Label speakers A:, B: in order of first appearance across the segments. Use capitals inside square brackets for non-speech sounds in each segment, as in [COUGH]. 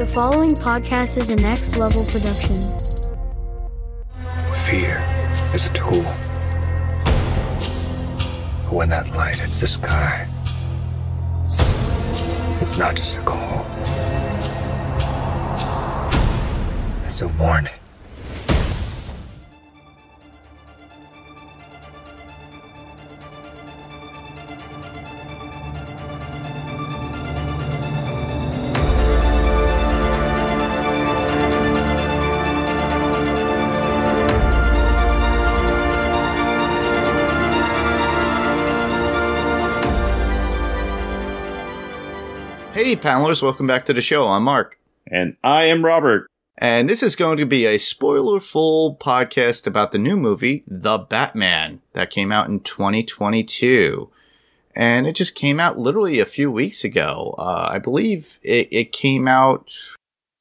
A: The following podcast is a next level production.
B: Fear is a tool. But when that light hits the sky, it's not just a call, it's a warning.
C: Hey, panelists, welcome back to the show. I'm Mark.
D: And I am Robert.
C: And this is going to be a spoiler full podcast about the new movie, The Batman, that came out in 2022. And it just came out literally a few weeks ago. Uh, I believe it, it came out,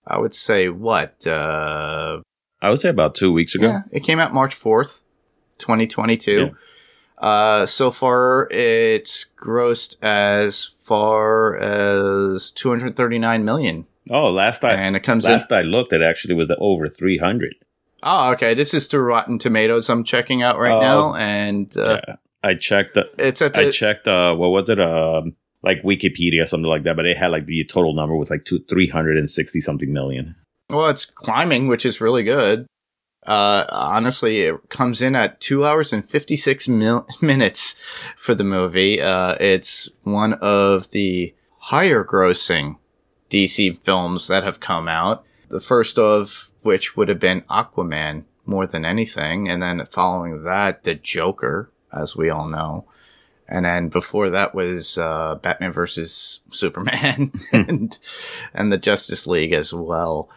C: I would say, what? Uh,
D: I would say about two weeks ago.
C: yeah, it came out March 4th, 2022.
D: Yeah.
C: Uh, so far, it's grossed as far as 239 million.
D: Oh, last I
C: And it comes in-
D: last I looked, it actually was over three hundred.
C: Oh, okay. This is through Rotten Tomatoes. I'm checking out right
D: Oh.
C: now, and uh,
D: yeah, I checked. The,
C: it's at
D: I checked. Uh, what was it? Um, like Wikipedia, or something like that. But it had like the total number was like two, three hundred and sixty something million.
C: well, it's climbing, which is really good. Uh, honestly, it comes in at two hours and 56 mil- [LAUGHS] minutes for the movie. Uh, it's one of the higher grossing DC films that have come out. The first of which would have been Aquaman more than anything. And then following that, The Joker, as we all know. And then before that was uh, Batman versus Superman [LAUGHS] and and the Justice League as well.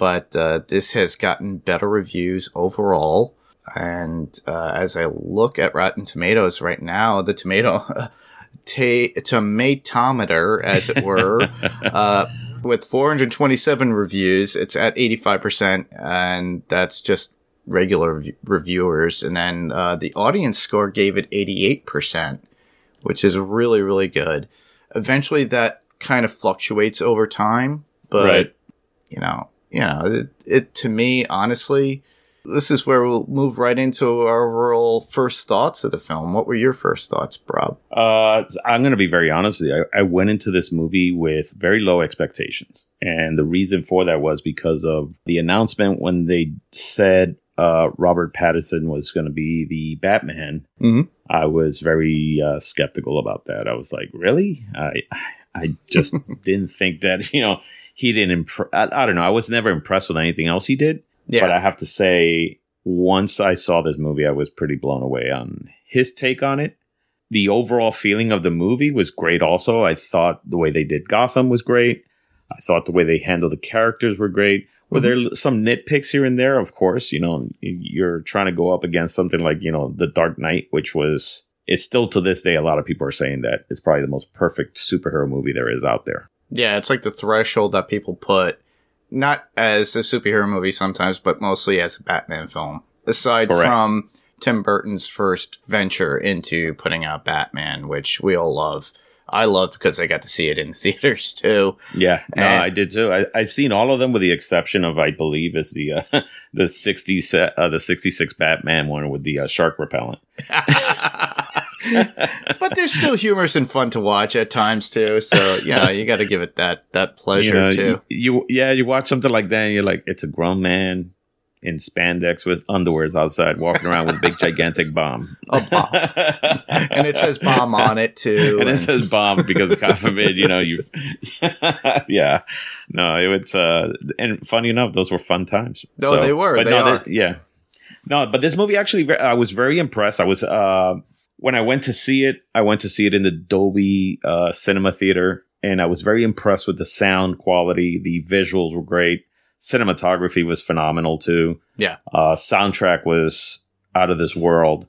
C: But uh, this has gotten better reviews overall. And uh, as I look at Rotten Tomatoes right now, the tomato [LAUGHS] ta- tomatometer, as it were, [LAUGHS] uh, with 427 reviews, it's at 85%, and that's just regular rev- reviewers. And then uh, the audience score gave it 88%, which is really, really good. Eventually, that kind of fluctuates over time, but
D: Right.
C: you know, you know, it, it to me, honestly, this is where we'll move right into our overall first thoughts of the film. What were your first thoughts, Rob?
D: Uh, I'm going to be very honest with you. I, I went into this movie with very low expectations. And the reason for that was because of the announcement when they said uh, Robert Pattinson was going to be the Batman.
C: Mhm.
D: I was very uh, skeptical about that. I was like, really? I, I just [LAUGHS] didn't think that, you know, he didn't, impre- I, I don't know. I was never impressed with anything else he did.
C: Yeah,
D: But I have to say, once I saw this movie, I was pretty blown away on his take on it. The overall feeling of the movie was great. Also, I thought the way they did Gotham was great. I thought the way they handled the characters were great. Were mhm. there some nitpicks here and there? Of course, you know, you're trying to go up against something like, you know, The Dark Knight, which was, it's still to this day, a lot of people are saying that it's probably the most perfect superhero movie there is out there.
C: Yeah, it's like the threshold that people put, not as a superhero movie sometimes, but mostly as a Batman film. Aside
D: Correct.
C: from Tim Burton's first venture into putting out Batman, which we all love. I loved because I got to see it in [LAUGHS] theaters too.
D: Yeah, no,
C: And-
D: I did too. I, I've seen all of them with the exception of, I believe, is the uh, [LAUGHS] the sixty set uh, the sixty six Batman one with the uh, shark repellent. [LAUGHS]
C: but there's still humorous and fun to watch at times too. So [LAUGHS] you know, you got to give it that that pleasure
D: you, know,
C: too.
D: you, you- yeah, you watch something like that, and you're like, it's a grown man in spandex with underwears outside, walking around with a big gigantic bomb.
C: A bomb. [LAUGHS] and it says bomb on it too. [LAUGHS]
D: and it says bomb because God forbid, you know, you. yeah, no, it was. Uh, and funny enough, those were fun times.
C: No, they were.
D: But
C: They
D: no,
C: are.
D: yeah, no, but this movie actually, I was very impressed. I was uh, when I went to see it. I went to see it in the Dolby uh, Cinema Theater, and I was very impressed with the sound quality. The visuals were great. Cinematography was phenomenal too.
C: Yeah.
D: Uh, soundtrack was out of this world.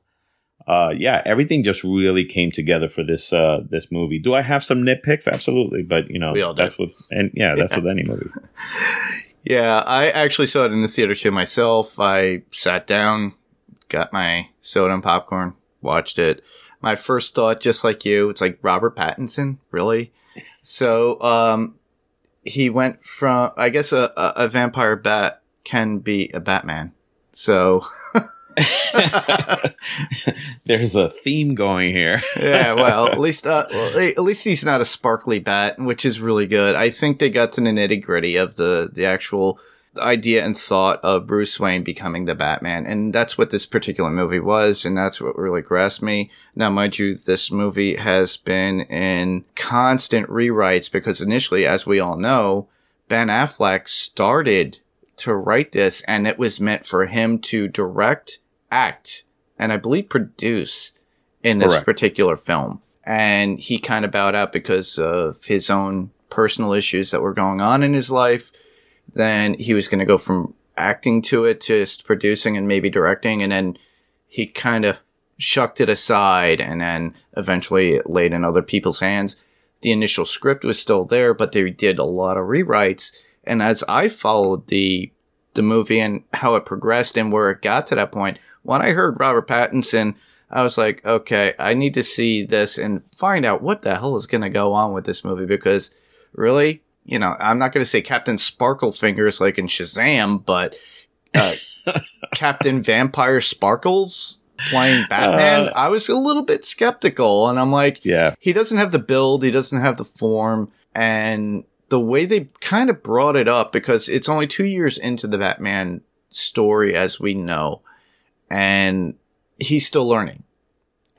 D: Uh, yeah, everything just really came together for this uh, this movie. Do I have some nitpicks? Absolutely, but you know that's what and yeah, that's
C: Yeah.
D: with any movie. [LAUGHS]
C: Yeah, I actually saw it in the theater too myself. I sat down, got my soda and popcorn, watched it. My first thought, just like you, it's like Robert Pattinson, really. So, um, he went from, I guess, a, a, vampire bat can be a Batman. So, [LAUGHS] [LAUGHS]
D: There's a theme going here. [LAUGHS]
C: yeah, well, at least, uh, well, at least he's not a sparkly bat, which is really good. I think they got to the nitty gritty of the, the actual idea and thought of Bruce Wayne becoming the Batman. And that's what this particular movie was. And that's what really grasped me. Now, mind you, this movie has been in constant rewrites because initially, as we all know, Ben Affleck started to write this and it was meant for him to direct, act, and I believe produce in this
D: Correct.
C: particular film. And he kind of bowed out because of his own personal issues that were going on in his life then he was going to go from acting to it to producing and maybe directing and then he kind of shucked it aside and then eventually it laid in other people's hands. The initial script was still there but they did a lot of rewrites and as i followed the the movie and how it progressed and where it got to that point when i heard robert pattinson i was like okay i need to see this and find out what the hell is going to go on with this movie because really you know, I'm not going to say Captain Sparkle Fingers like in Shazam, but uh, [LAUGHS] Captain Vampire Sparkles playing Batman,
D: Uh.
C: I was a little bit skeptical. And I'm like,
D: Yeah.
C: he doesn't have the build, he doesn't have the form, and the way they kind of brought it up because it's only two years into the Batman story as we know, and he's still learning,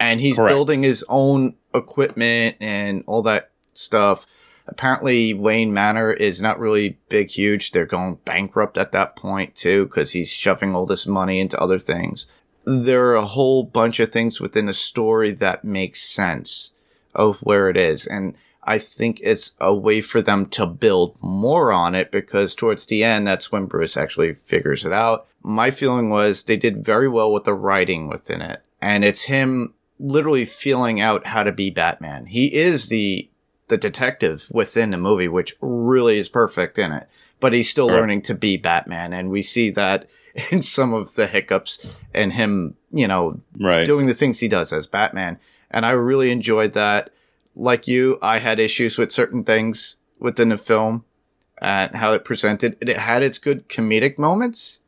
C: and he's
D: Correct.
C: building his own equipment and all that stuff. Apparently, Wayne Manor is not really big, huge. They're going bankrupt at that point too because he's shoving all this money into other things there are a whole bunch of things within the story that makes sense of where it is. And I think it's a way for them to build more on it because towards the end, that's when Bruce actually figures it out. My feeling was they did very well with the writing within it. And it's him literally feeling out how to be Batman. He is the, the detective within the movie, which really is perfect in it, but he's still learning to be Batman. And we see that [LAUGHS] in some of the hiccups and him, you know,
D: Right.
C: doing the things he does as Batman. And I really enjoyed that. Like you, I had issues with certain things within the film and how it presented. It had its good comedic moments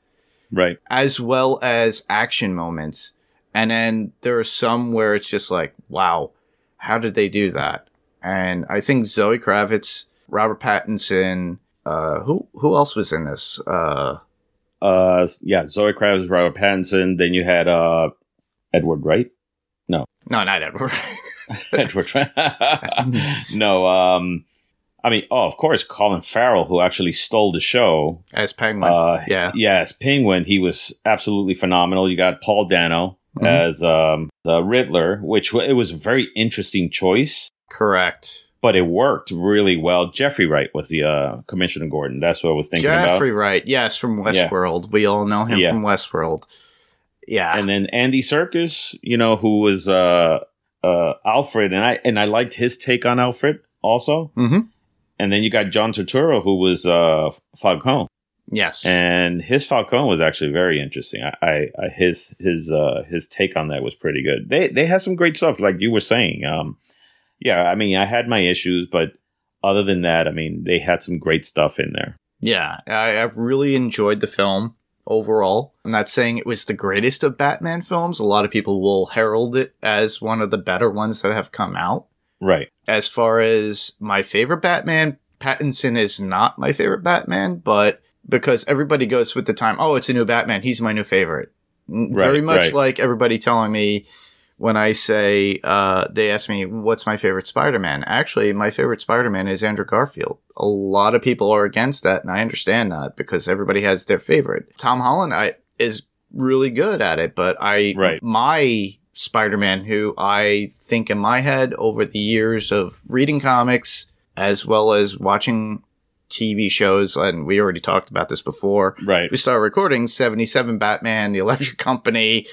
D: Right.
C: as well as action moments. And then there are some where it's just like, wow, how did they do that? And I think Zoe Kravitz, Robert Pattinson, uh, who who else was in this? Uh,
D: Uh, yeah. Zoe Kravitz, Robert Pattinson. Then you had uh, Edward Wright.
C: no, no, not Edward. [LAUGHS] [LAUGHS]
D: Edward. [LAUGHS] no. Um, I mean, oh, of course, Colin Farrell, who actually stole the show.
C: as Penguin.
D: Uh,
C: yeah.
D: Yes, Penguin. He was absolutely phenomenal. You got Paul Dano
C: Mhm.
D: as um, the Riddler, which it was a very interesting choice,
C: Correct.
D: but it worked really well. Jeffrey Wright was the uh, Commissioner Gordon. That's what I was thinking
C: Jeffrey
D: about.
C: Wright. Yes, from
D: Yeah.
C: Westworld. We all know him
D: Yeah.
C: from Westworld. Yeah.
D: And then Andy Serkis, you know, who was uh, uh, Alfred, and I and I liked his take on Alfred also.
C: hmm
D: And then you got John Turturro, who was uh, Falcone.
C: Yes.
D: and his Falcone was actually very interesting. I, I, I his his uh his take on that was pretty good. They they had some great stuff, like you were saying. Um, yeah, I mean, I had my issues, but other than that, I mean, they had some great stuff in there.
C: yeah. I, I really enjoyed the film overall. I'm not saying it was the greatest of Batman films. A lot of people will herald it as one of the better ones that have come out.
D: Right,
C: As far as my favorite Batman, Pattinson is not my favorite Batman, but because everybody goes with the time, oh, it's a new Batman, he's my new favorite. N- Very much
D: right.
C: like everybody telling me when I say, uh, they ask me, what's my favorite Spider Man? Actually, my favorite Spider Man is Andrew Garfield. A lot of people are against that, and I understand that because everybody has their favorite. Tom Holland I, is really good at it, but I,
D: Right.
C: my Spider Man, who I think in my head over the years of reading comics as well as watching TV shows, and we already talked about this before.
D: right,
C: We started recording 77 Batman, The Electric Company.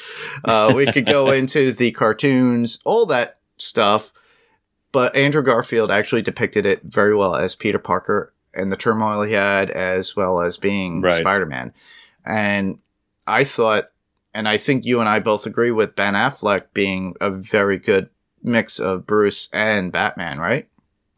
C: Uh, we could go [LAUGHS] into the cartoons, all that stuff. But Andrew Garfield actually depicted it very well as Peter Parker and the turmoil he had, as well as being
D: Right.
C: Spider Man. And I thought, and I think you and I both agree with Ben Affleck being a very good mix of Bruce and Batman, right?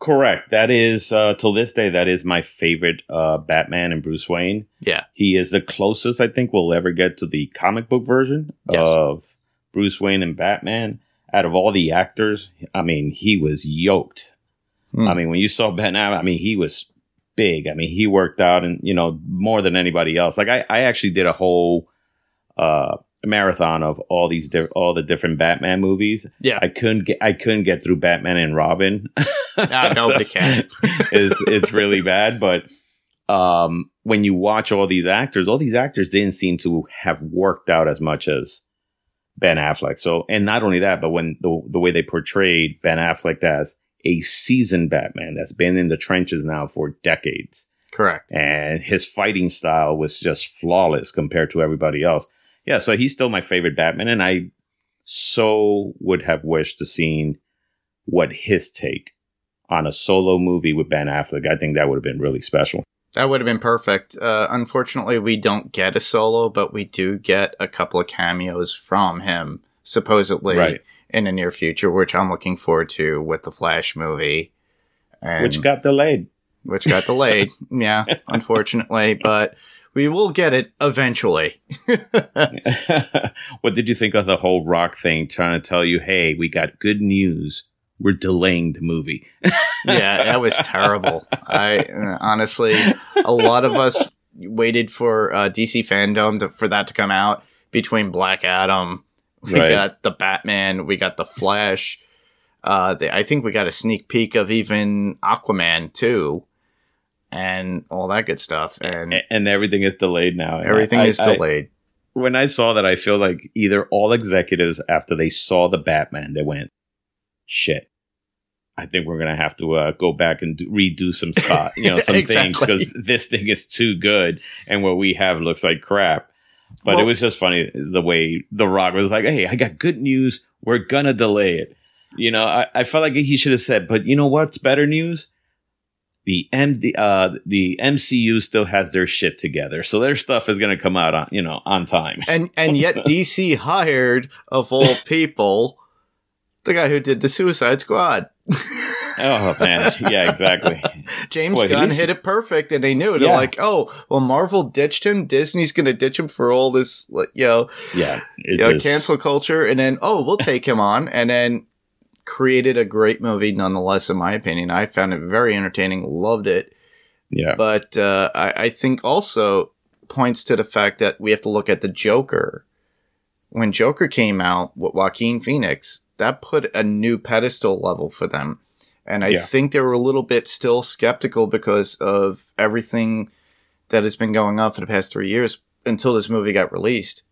D: Correct. That is uh, till this day. That is my favorite uh, Batman and Bruce Wayne.
C: Yeah.
D: He is the closest I think we'll ever get to the comic book version
C: Yes.
D: of Bruce Wayne and Batman. Out of all the actors, I mean, he was yoked.
C: Hmm.
D: I mean, when you saw Ben I mean, he was big. I mean, he worked out and you know more than anybody else. Like I, I actually did a whole uh, marathon of all these di- all the different Batman movies.
C: Yeah.
D: I couldn't get I couldn't get through Batman and Robin. [LAUGHS]
C: Ah, nobody can.
D: is it's really bad, but um, when you watch all these actors, all these actors didn't seem to have worked out as much as Ben Affleck. So, and not only that, but when the the way they portrayed Ben Affleck as a seasoned Batman that's been in the trenches now for decades,
C: Correct.
D: and his fighting style was just flawless compared to everybody else. Yeah, so he's still my favorite Batman, and I so would have wished to seen what his take on a solo movie with Ben Affleck. I think that would have been really special.
C: That would have been perfect. Uh, unfortunately, we don't get a solo, but we do get a couple of cameos from him, supposedly
D: Right.
C: in the near future, which I'm looking forward to with the Flash movie. And
D: Which got delayed.
C: which got delayed. [LAUGHS] yeah, unfortunately, but we will get it eventually. [LAUGHS]
D: what did you think of the whole rock thing trying to tell you, hey, we got good news. We're delaying the movie. [LAUGHS]
C: yeah, that was terrible. I honestly, a lot of us waited for uh, DC fandom to, for that to come out. Between Black Adam, we
D: Right.
C: got the Batman, we got the Flash. Uh, the, I think we got a sneak peek of even Aquaman too, and all that good stuff. And
D: and everything is delayed now.
C: Everything
D: I-
C: is
D: I-
C: delayed.
D: when I saw that, I feel like either all executives after they saw the Batman, they went, "Shit, I think we're gonna have to uh, go back and do, redo some spot, you know, [LAUGHS] some things because this thing is too good, and what we have looks like crap." But
C: Well-
D: it was just funny the way The Rock was like, "Hey, I got good news. We're gonna delay it." You know, I, I felt like he should have said, "But you know what's better news?" The M the uh the MCU still has their shit together, so their stuff is gonna come out on you know on time. [LAUGHS]
C: and and yet DC hired of all [LAUGHS] people the guy who did the Suicide Squad.
D: Oh man, yeah, exactly. [LAUGHS]
C: James
D: Boy,
C: Gunn hit it perfect, and they knew it. They're like, "Oh, well, Marvel ditched him. Disney's going to ditch him for all this, you know,
D: Yeah,
C: you
D: it's
C: know,
D: just-
C: cancel culture." And then, oh, we'll take him on, and then created a great movie, nonetheless. In my opinion, I found it very entertaining. Loved it,
D: Yeah,
C: but uh, I, I think also points to the fact that we have to look at the Joker. When Joker came out with Joaquin Phoenix, that put a new pedestal level for them. And I
D: Yeah.
C: think they were a little bit still skeptical because of everything that has been going on for the past three years until this movie got released.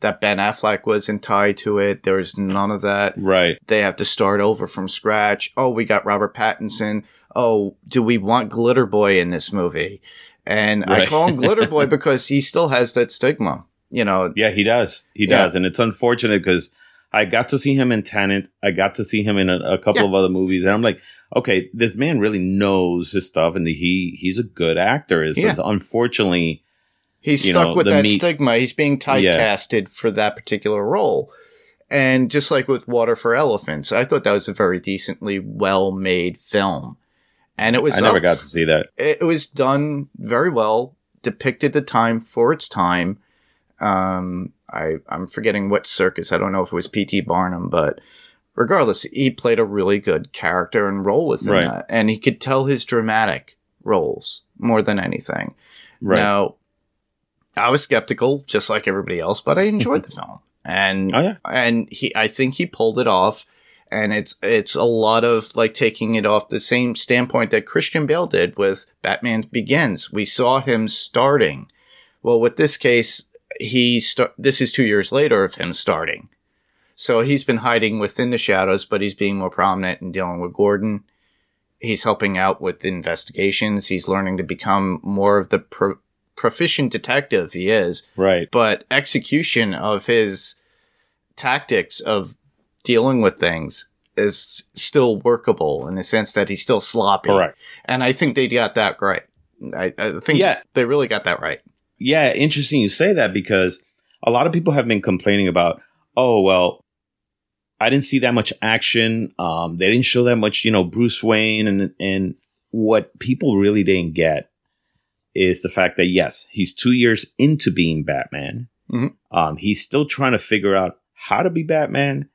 C: That Ben Affleck wasn't tied to it. There was none of that
D: right.
C: they have to start over from scratch. Oh, we got Robert Pattinson. Oh, do we want Glitter Boy in this movie? And I call him Glitter Boy [LAUGHS] because he still has that stigma. You know,
D: Yeah, he does. He
C: Yeah.
D: does, and it's unfortunate because I got to see him in Tenet. I got to see him in a, a couple
C: Yeah.
D: of other movies, and I'm like, okay, this man really knows his stuff, and he he's a good actor. It's,
C: Yeah.
D: it's unfortunately,
C: he's stuck
D: know,
C: with that
D: meat-
C: stigma. He's being typecasted for that particular role. And just like with Water for Elephants, I thought that was a very decently well made film. And it was
D: I never
C: up-
D: got to see that.
C: it was done very well, depicted the time for its time. Um, I I'm forgetting what circus. I don't know if it was P.T. Barnum, but regardless, he played a really good character and role within
D: Right.
C: that, and he could tell his dramatic roles more than anything.
D: Right.
C: Now, I was skeptical, just like everybody else, but I enjoyed the [LAUGHS] film, and
D: Oh, yeah.
C: and he, I think he pulled it off. And it's it's a lot of like taking it off the same standpoint that Christian Bale did with Batman Begins. We saw him starting. Well, with this case, he start. This is two years later of him starting. So he's been hiding within the shadows, but he's being more prominent and dealing with Gordon. He's helping out with investigations. He's learning to become more of the pro- proficient detective he is.
D: right.
C: But execution of his tactics of dealing with things is still workable in the sense that he's still sloppy.
D: Correct.
C: And I think they got that right. I, I think
D: Yeah.
C: they really got that right.
D: Yeah, interesting you say that because a lot of people have been complaining about, oh well, I didn't see that much action. Um, they didn't show that much, you know, Bruce Wayne and and what people really didn't get is the fact that yes, he's two years into being Batman.
C: Mhm.
D: Um, he's still trying to figure out how to be Batman.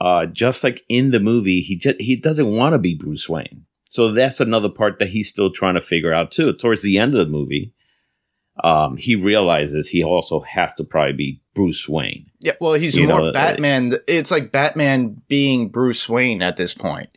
D: Uh, just like in the movie, he just he doesn't want to be Bruce Wayne. So that's another part that he's still trying to figure out too. Towards the end of the movie, um, he realizes he also has to probably be Bruce Wayne.
C: Yeah, well, he's
D: You
C: more
D: know, uh,
C: Batman. It's like Batman being Bruce Wayne at this point.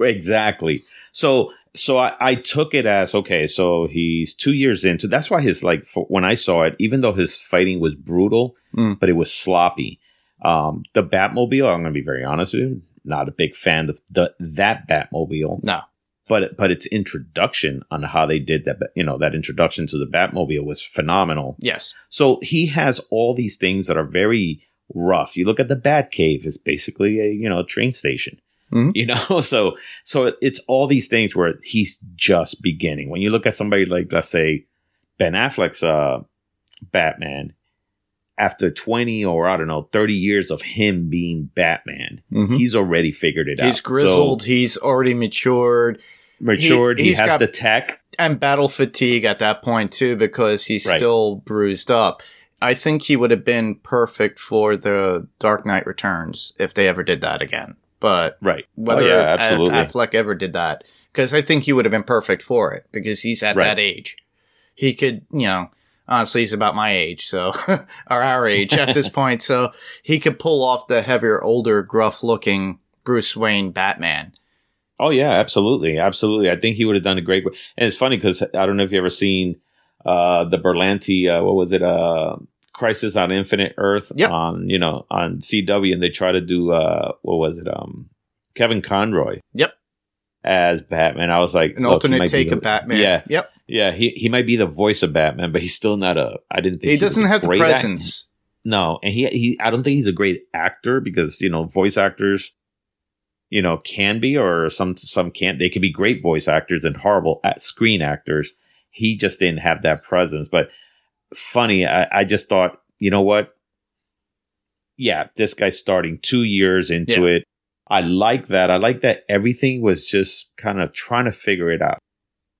D: Exactly. So so I, I took it as okay. So he's two years into. That's why his like for, when I saw it, even though his fighting was brutal,
C: Mm.
D: but it was sloppy. Um, the Batmobile. I'm going to be very honest with you. Not a big fan of the that Batmobile,
C: No,
D: but but its introduction on how they did that. You know that introduction to the Batmobile was phenomenal.
C: yes,
D: So he has all these things that are very rough. You look at the Batcave; it's basically a you know train station.
C: Mhm.
D: You know, [LAUGHS] so so it's all these things where he's just beginning. When you look at somebody like let's say Ben Affleck's uh, Batman, after twenty or I don't know thirty years of him being Batman,
C: Mhm.
D: he's already figured it out.
C: he's grizzled.
D: So,
C: he's already matured
D: matured.
C: He-
D: He, has
C: got-
D: the tech.
C: and battle fatigue at that point too, because he's
D: Right.
C: still bruised up. I think he would have been perfect for the Dark Knight Returns if they ever did that again. But
D: Right.
C: whether
D: oh, yeah,
C: if
D: absolutely.
C: Affleck ever did that, because I think he would have been perfect for it because he's at
D: Right.
C: that age. He could, you know, honestly, he's about my age, so [LAUGHS] or our age at this [LAUGHS] point, so he could pull off the heavier, older, gruff-looking Bruce Wayne Batman.
D: Oh yeah, absolutely, absolutely. I think he would have done a great. And it's funny because I don't know if you ever seen uh, the Berlanti. Uh, what was it? Uh, Crisis on Infinite Earth
C: Yep.
D: on you know on CW, and they try to do uh, what was it? Um, Kevin Conroy.
C: Yep.
D: As Batman, I was like
C: An alternate take
D: the-
C: of Batman.
D: Yeah,
C: Yep.
D: yeah. He he might be the voice of Batman, but he's still not a. I didn't think
C: He doesn't have the
D: great act-
C: presence.
D: no, and he he I don't think he's a great actor because you know voice actors, you know, can be or some some can't. They can be great voice actors and horrible at screen actors. He just didn't have that presence. But funny, I, I just thought, you know what? Yeah, this guy's starting two years into
C: Yeah.
D: it. I like that. I like that everything was just kind of trying to figure it out.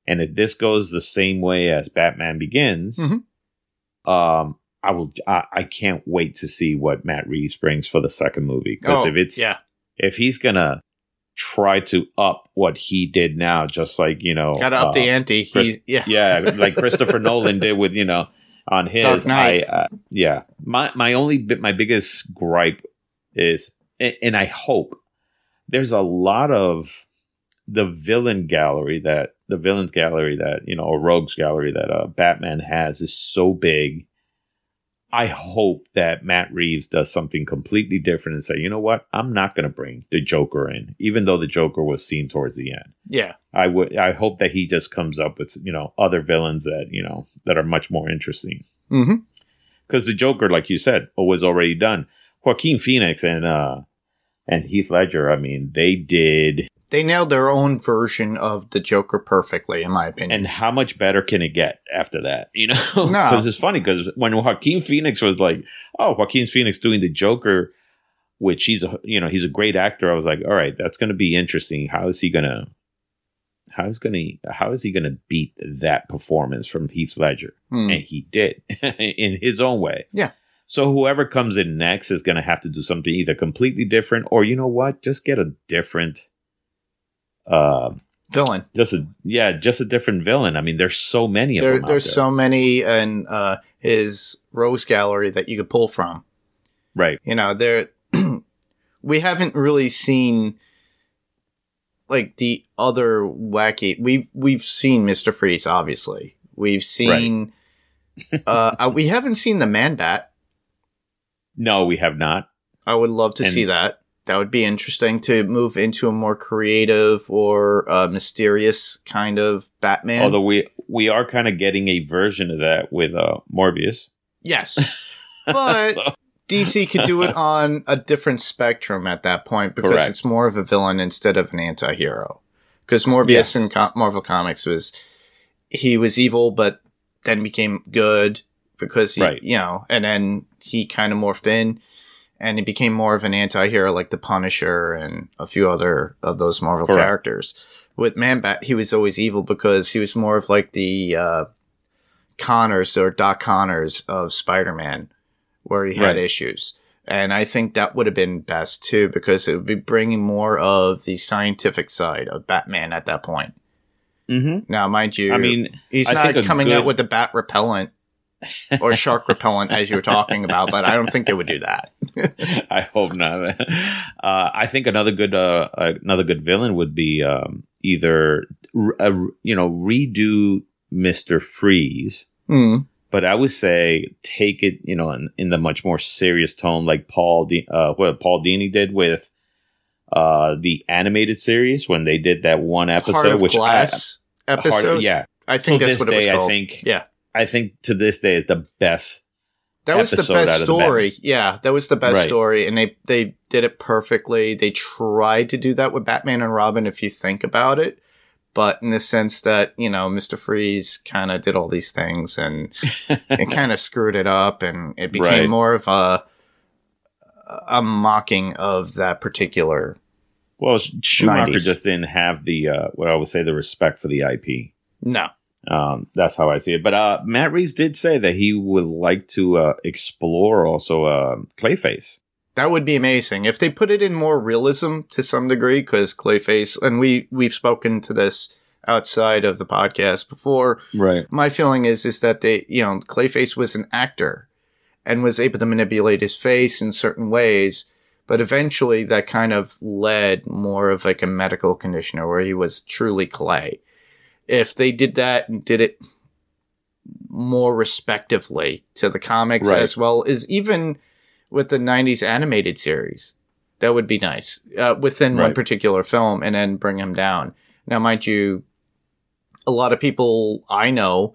D: And if this goes the same way as Batman Begins,
C: Mhm.
D: um, I will. I, I can't wait to see what Matt Reeves brings for the second movie because
C: Oh,
D: if it's
C: yeah,
D: if he's gonna try to up what he did now, just like you know,
C: got to up
D: uh,
C: the ante.
D: Chris-
C: He, yeah,
D: yeah, like Christopher [LAUGHS] Nolan did with you know on his. I, uh, yeah, my my only bit, my biggest gripe is, and, and I hope there's a lot of the villain gallery that the villains gallery that you know or rogues gallery that uh, Batman has is so big. I hope that Matt Reeves does something completely different and say, you know what, I'm not going to bring the Joker in, even though the Joker was seen towards the end.
C: yeah.
D: I would I hope that he just comes up with you know other villains that you know that are much more interesting because the Joker, like you said, was already done. Joaquin Phoenix and uh and Heath Ledger, I mean, they did.
C: They nailed their own version of the Joker perfectly, in my opinion.
D: And how much better can it get after that? You know, [LAUGHS]
C: No.
D: because it's funny because when Joaquin Phoenix was like, "Oh, Joaquin Phoenix doing the Joker," which he's a you know he's a great actor. I was like, "All right, that's going to be interesting. How is he gonna?" How is gonna how is he gonna beat that performance from Heath Ledger?
C: Hmm.
D: and he did [LAUGHS] in his own way.
C: Yeah.
D: So whoever comes in next is going to have to do something either completely different, or you know what, just get a different, uh,
C: Villain.
D: just a yeah, just a different villain. I mean, there's so many of
C: There, there's
D: there.
C: so many in uh, his Rogues Gallery that you could pull from.
D: right,
C: You know, there [CLEARS THROAT] we haven't really seen like the other wacky. We've we've seen Mister Freeze, obviously. We've seen. [LAUGHS] uh, uh, we haven't seen the Man Bat.
D: no, we have not.
C: I would love to
D: And-
C: see that. That would be interesting to move into a more creative or uh, mysterious kind of Batman.
D: Although we we are kind of getting a version of that with uh, Morbius,
C: yes, [LAUGHS] but
D: So-
C: DC could do it on a different spectrum at that point because
D: Correct.
C: it's more of a villain instead of an anti-hero. Because Morbius in co- Marvel Comics was he was evil, but then became good because he,
D: Right.
C: you know, and then he kind of morphed in, and he became more of an anti-hero like the Punisher and a few other of those Marvel
D: Correct.
C: characters. With Man Bat, he was always evil because he was more of like the uh, Connors or Doc Connors of Spider-Man, where he had
D: Right.
C: issues. And I think that would have been best too because it would be bringing more of the scientific side of Batman at that point.
D: Mm-hmm.
C: Now, mind you,
D: I mean,
C: he's
D: I
C: not coming out with the bat repellent or shark repellent as you were talking about, but I don't think they would do that. [LAUGHS]
D: I hope not. Uh, I think another good uh, another good villain would be um, either a, you know redo Mister Freeze,
C: Hmm.
D: but I would say take it you know in, in the much more serious tone like Paul D- uh, what Paul Dini did with uh, the animated series when they did that one episode, which
C: Glass
D: I,
C: episode.
D: Heart yeah,
C: I think that's what it was
D: day, I think-
C: yeah,
D: I think to this day is the best.
C: That was the best
D: the
C: story. Yeah, that was the best
D: Right.
C: story, and they they did it perfectly. They tried to do that with Batman and Robin, if you think about it. But in the sense that you know, Mister Freeze kind of did all these things, and [LAUGHS] it kind of screwed it up, and it became
D: Right.
C: more of a a mocking of that particular.
D: Well, Schumacher
C: 90s.
D: just didn't have the uh, what I would say the respect for the IP.
C: No,
D: Um, that's how I see it. But uh, Matt Reeves did say that he would like to uh, explore also uh, Clayface.
C: That would be amazing if they put it in more realism to some degree. Because Clayface, and we we've spoken to this outside of the podcast before.
D: Right.
C: My feeling is is that they, you know, Clayface was an actor and was able to manipulate his face in certain ways, but eventually that kind of led more of like a medical conditioner where he was truly Clay. If they did that and did it more respectively to the comics
D: Right.
C: as well as even with the 90s animated series. That would be nice uh, within one particular film and then bring him down. Now, mind you, a lot of people I know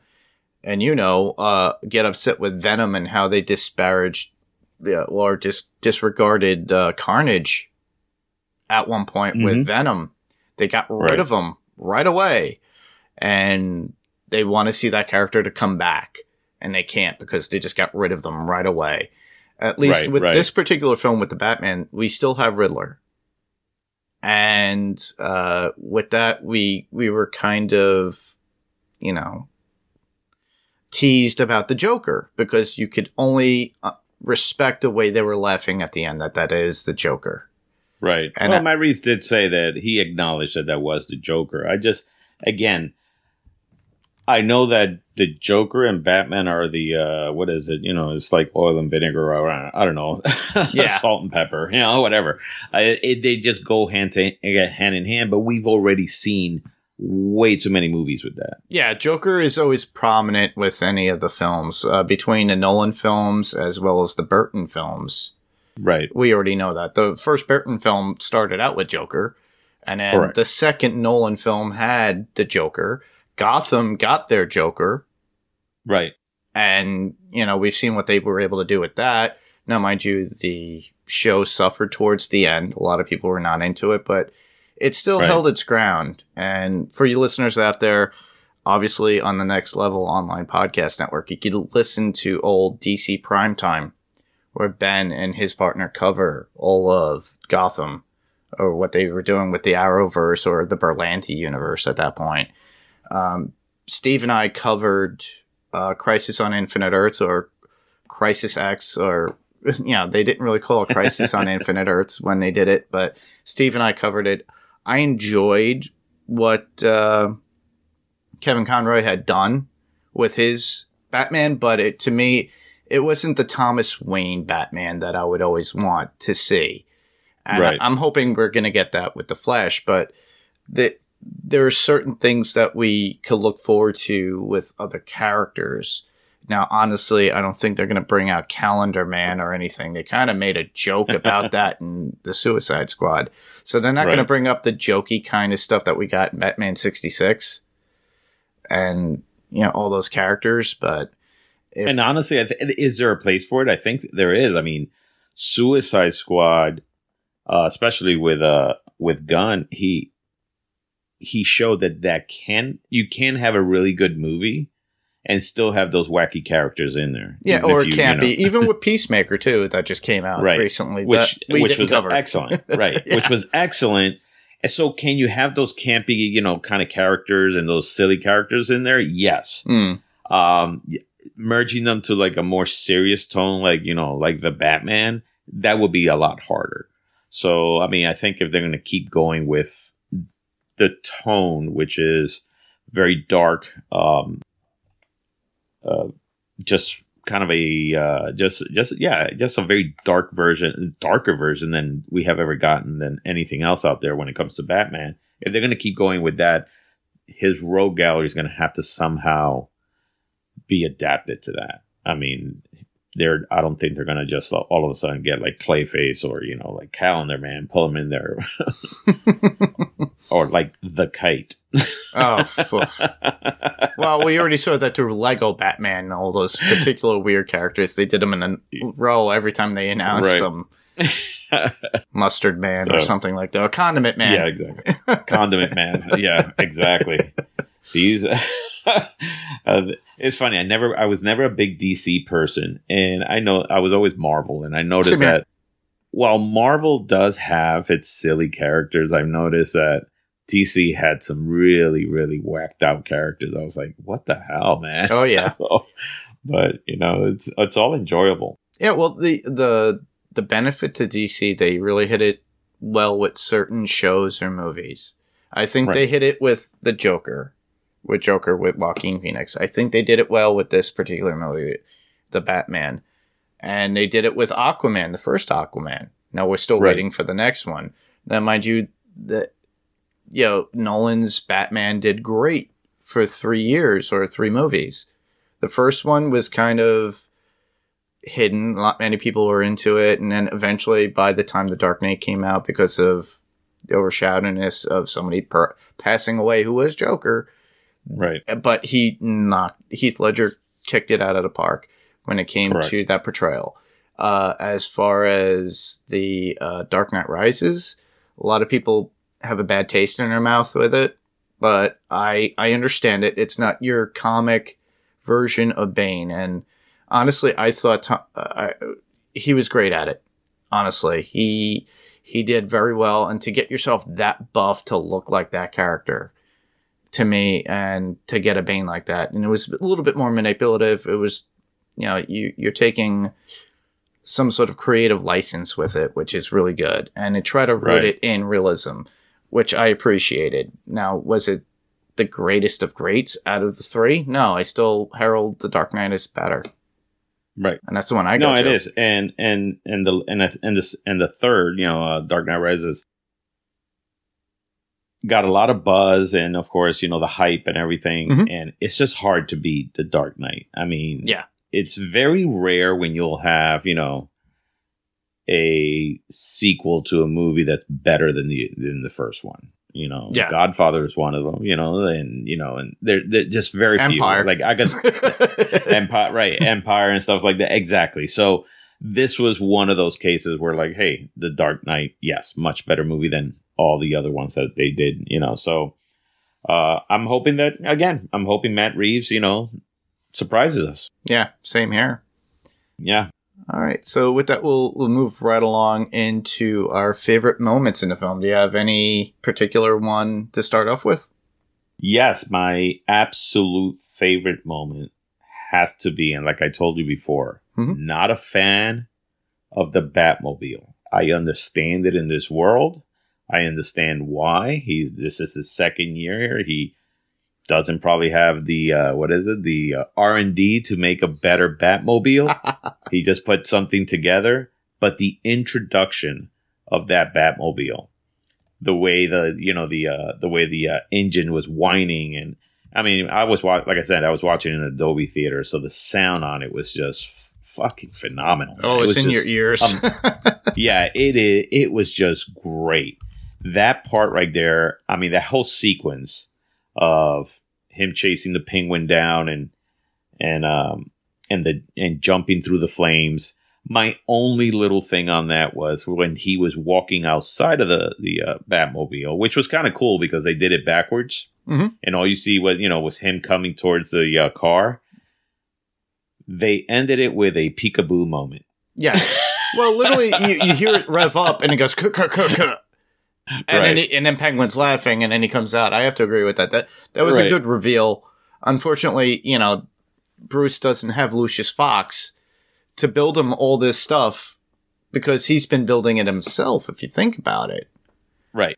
C: and you know uh, get upset with Venom and how they disparaged yeah, or dis- disregarded uh, Carnage at one point with
D: Mhm.
C: Venom. They got rid
D: Right.
C: of him right away. And they want to see that character to come back. And they can't because they just got rid of them right away. At least
D: Right,
C: with
D: right.
C: this particular film with the Batman, we still have Riddler. And uh, with that, we we were kind of, you know, teased about the Joker because you could only uh, respect the way they were laughing at the end that that is the Joker.
D: Right.
C: And
D: well,
C: I-
D: did say that he acknowledged that that was the Joker. I just, again, I know that the Joker and Batman are the uh, what is it? You know, it's like oil and vinegar, or I don't know, [LAUGHS]
C: Yeah.
D: salt and pepper. You know, whatever. Uh, it, they just go hand to hand in hand. But we've already seen way too many movies with that.
C: Yeah, Joker is always prominent with any of the films uh, between the Nolan films as well as the Burton films.
D: Right.
C: We already know that the first Burton film started out with Joker, and then
D: Correct.
C: the second Nolan film had the Joker. Gotham got their Joker,
D: Right.
C: and you know we've seen what they were able to do with that. Now, mind you, the show suffered towards the end. A lot of people were not into it, but it still
D: Right.
C: held its ground. And for you listeners out there, obviously on the Next Level Online Podcast Network, you could listen to old DC Primetime, where Ben and his partner cover all of Gotham, or what they were doing with the Arrowverse or the Berlanti universe at that point. Um, Steve and I covered uh, Crisis on Infinite Earths or Crisis X, or [LAUGHS] yeah, they didn't really call it Crisis on [LAUGHS] Infinite Earths when they did it, but Steve and I covered it. I enjoyed what uh, Kevin Conroy had done with his Batman, but it to me, it wasn't the Thomas Wayne Batman that I would always want to see. And
D: Right.
C: I, am hoping we're going to get that with the Flash, but the, there are certain things that we could look forward to with other characters. Now, honestly, I don't think they're going to bring out Calendar Man or anything. They kind of made a joke about [LAUGHS] that in the Suicide Squad. So they're not going to bring up the jokey kind of stuff that we got in Batman 66 and, you know, all those characters. But if,
D: and honestly, I th- is there a place for it? I think there is. I mean, Suicide Squad, uh, especially with uh with Gunn, he he showed that that can you can have a really good movie and still have those wacky characters in there.
C: Yeah, or
D: if
C: it can't
D: you know-
C: be. Even [LAUGHS] with Peacemaker too, that just came out
D: Right.
C: recently.
D: which which was
C: cover.
D: excellent, [LAUGHS] right?
C: Yeah.
D: Which was excellent. And so, can you have those campy, you know, kind of characters and those silly characters in there? Yes.
C: Mm.
D: Um, merging them to like a more serious tone, like you know, like the Batman, that would be a lot harder. So, I mean, I think if they're going to keep going with the tone, which is very dark, um, uh, just kind of a uh, just just yeah, just a very dark version, darker version than we have ever gotten than anything else out there when it comes to Batman. If they're going to keep going with that, his rogue gallery is going to have to somehow be adapted to that. I mean, they're I don't think they're going to just all of a sudden get like Clayface or you know like Calendar Man, pull him in there, [LAUGHS] or like the Kite.
C: Oh, well, we already saw that through Lego Batman and all those particular weird characters. They did them in a row every time they announced
D: Right.
C: them. Mustard Man or something like that. Or Condiment Man.
D: Yeah, exactly. Condiment Man. Yeah, exactly. These. [LAUGHS] uh, it's funny. I never. I was never a big DC person, and I know I was always Marvel, and I noticed that while Marvel does have its silly characters, I've noticed that DC had some really, really whacked out characters. I was like, "What the hell, man?"
C: Oh, yeah. [LAUGHS]
D: So, but you know, it's it's all enjoyable.
C: Yeah, well, the the the benefit to DC, they really hit it well with certain shows or movies. I think
D: Right.
C: they hit it with the Joker, with Joker with Joaquin Phoenix. I think they did it well with this particular movie, the Batman, and they did it with Aquaman, the first Aquaman. Now we're still
D: Right.
C: waiting for the next one. Now, mind you, that you know Nolan's Batman did great for three years or three movies. The first one was kind of hidden. Not many people were into it, and then eventually, by the time The Dark Knight came out, because of the overshadowedness of somebody per- passing away who was Joker,
D: Right.
C: but he knocked Heath Ledger kicked it out of the park when it came
D: Correct.
C: to that portrayal. Uh, as far as the uh, Dark Knight Rises, a lot of people have a bad taste in their mouth with it, but I I understand it. It's not your comic version of Bane, and honestly, I thought Tom, uh, I, he was great at it. Honestly, he he did very well, and to get yourself that buff to look like that character to me and to get a Bane like that. And it was a little bit more manipulative. It was, you know, you, you're taking some sort of creative license with it, which is really good. And it tried to root
D: Right.
C: it in realism, which I appreciated. Now, was it the greatest of greats out of the three? No, I still herald the Dark Knight as better.
D: Right.
C: And that's the one I go
D: no, it
C: to.
D: is, and and and the and the, and this and the third, you know, uh, Dark Knight Rises got a lot of buzz, and of course, you know, the hype and everything,
C: Mhm.
D: and it's just hard to beat the Dark Knight. I mean,
C: Yeah.
D: it's very rare when you'll have, you know, a sequel to a movie that's better than the than the first one. You know,
C: Yeah.
D: Godfather is one of them. You know, and you know, and they're, they're just very
C: Empire.
D: few. Like I got [LAUGHS] Empire, right? Empire and stuff like that. Exactly. So this was one of those cases where, like, hey, The Dark Knight, yes, much better movie than all the other ones that they did. You know, so uh, I'm hoping that again, I'm hoping Matt Reeves, you know, surprises us.
C: yeah, same here.
D: Yeah.
C: All right. So with that, we'll we'll move right along into our favorite moments in the film. Do you have any particular one to start off with?
D: Yes, my absolute favorite moment has to be, and like I told you before,
C: Mhm.
D: not a fan of the Batmobile. I understand it in this world. I understand why he's. This is his second year here. He doesn't probably have the uh, what is it the uh, R and D to make a better Batmobile. [LAUGHS] he just put something together, but the introduction of that Batmobile the way the you know the uh the way the uh, engine was whining and I mean I was wa- like I said I was watching in a Dolby theater so the sound on it was just fucking phenomenal. man.
C: Oh,
D: It
C: it's
D: was
C: in
D: just-
C: your ears.
D: um, [LAUGHS] yeah, it is. It was just great. That part right there. I mean, that whole sequence of him chasing the penguin down and and um and the and jumping through the flames. My only little thing on that was when he was walking outside of the the uh, Batmobile, which was kind of cool because they did it backwards,
C: Mhm.
D: and all you see was you know was him coming towards the uh, car. They ended it with a peekaboo moment.
C: Yes. [LAUGHS] Well, literally, you, you hear it rev up and it goes, "Kuh, kuh, kuh, kuh." and then he, and then Penguin's laughing, and then he comes out. I have to agree with that. That that was a good reveal. Unfortunately, you know, Bruce doesn't have Lucius Fox to build him all this stuff because he's been building it himself. If you think about it,
D: Right.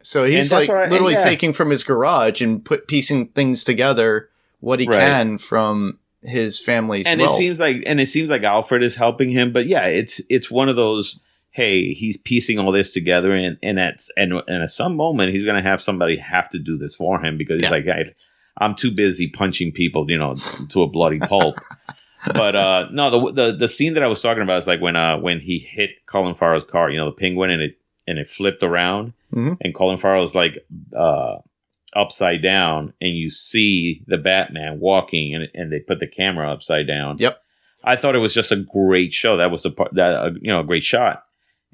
C: so he's like literally
D: yeah.
C: taking from his garage and put piecing things together what he
D: Right.
C: can from his family's
D: and
C: wealth.
D: it seems like and it seems like Alfred is helping him, but yeah, it's it's one of those. Hey, he's piecing all this together, and and at and, and at some moment he's going to have somebody have to do this for him because he's
C: Yeah.
D: like, hey, I'm too busy punching people, you know, to a bloody pulp. [LAUGHS] but uh no, the the the scene that I was talking about is like when uh when he hit Colin Farrell's car, you know, the penguin, and it and it flipped around,
C: Mhm.
D: and Colin Farrell's like uh upside down, and you see the Batman walking, and and they put the camera upside down.
C: Yep.
D: I thought it was just a great show. That was the part that uh, you know, a great shot,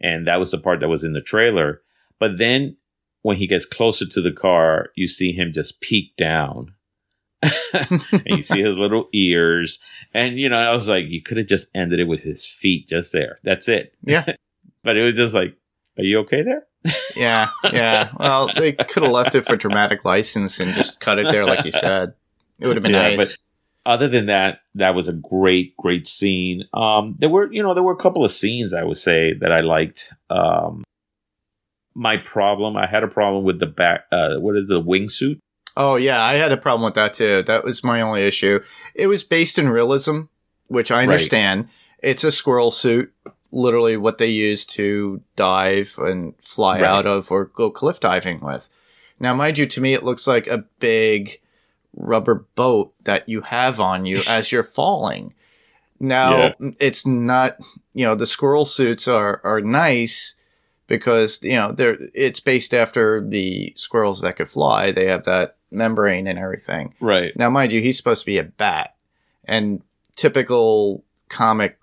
D: and that was the part that was in the trailer. But then when he gets closer to the car, you see him just peek down. [LAUGHS] and you see his little ears. And, you know, I was like, you could have just ended it with his feet just there. That's it.
C: Yeah. [LAUGHS]
D: but it was just like, are you okay there?
C: Yeah, yeah. Well, they could have left it for dramatic license and just cut it there, like you said. It would have been
D: Yeah,
C: nice.
D: Other than that, that was a great, great scene. Um, there were, you know, there were a couple of scenes I would say that I liked. Um, my problem, I had a problem with the back. Uh, what is the wingsuit?
C: Oh yeah, I had a problem with that too. That was my only issue. It was based in realism, which I
D: Right.
C: understand. It's a squirrel suit, literally what they use to dive and fly
D: Right.
C: out of or go cliff diving with. Now, mind you, to me, it looks like a big rubber boat that you have on you [LAUGHS] as you're falling. Now, it's not, you know, the squirrel suits are, are nice because, you know, they're, it's based after the squirrels that could fly. They have that membrane and everything.
D: Right.
C: Now, mind you, he's supposed to be a bat, and typical comic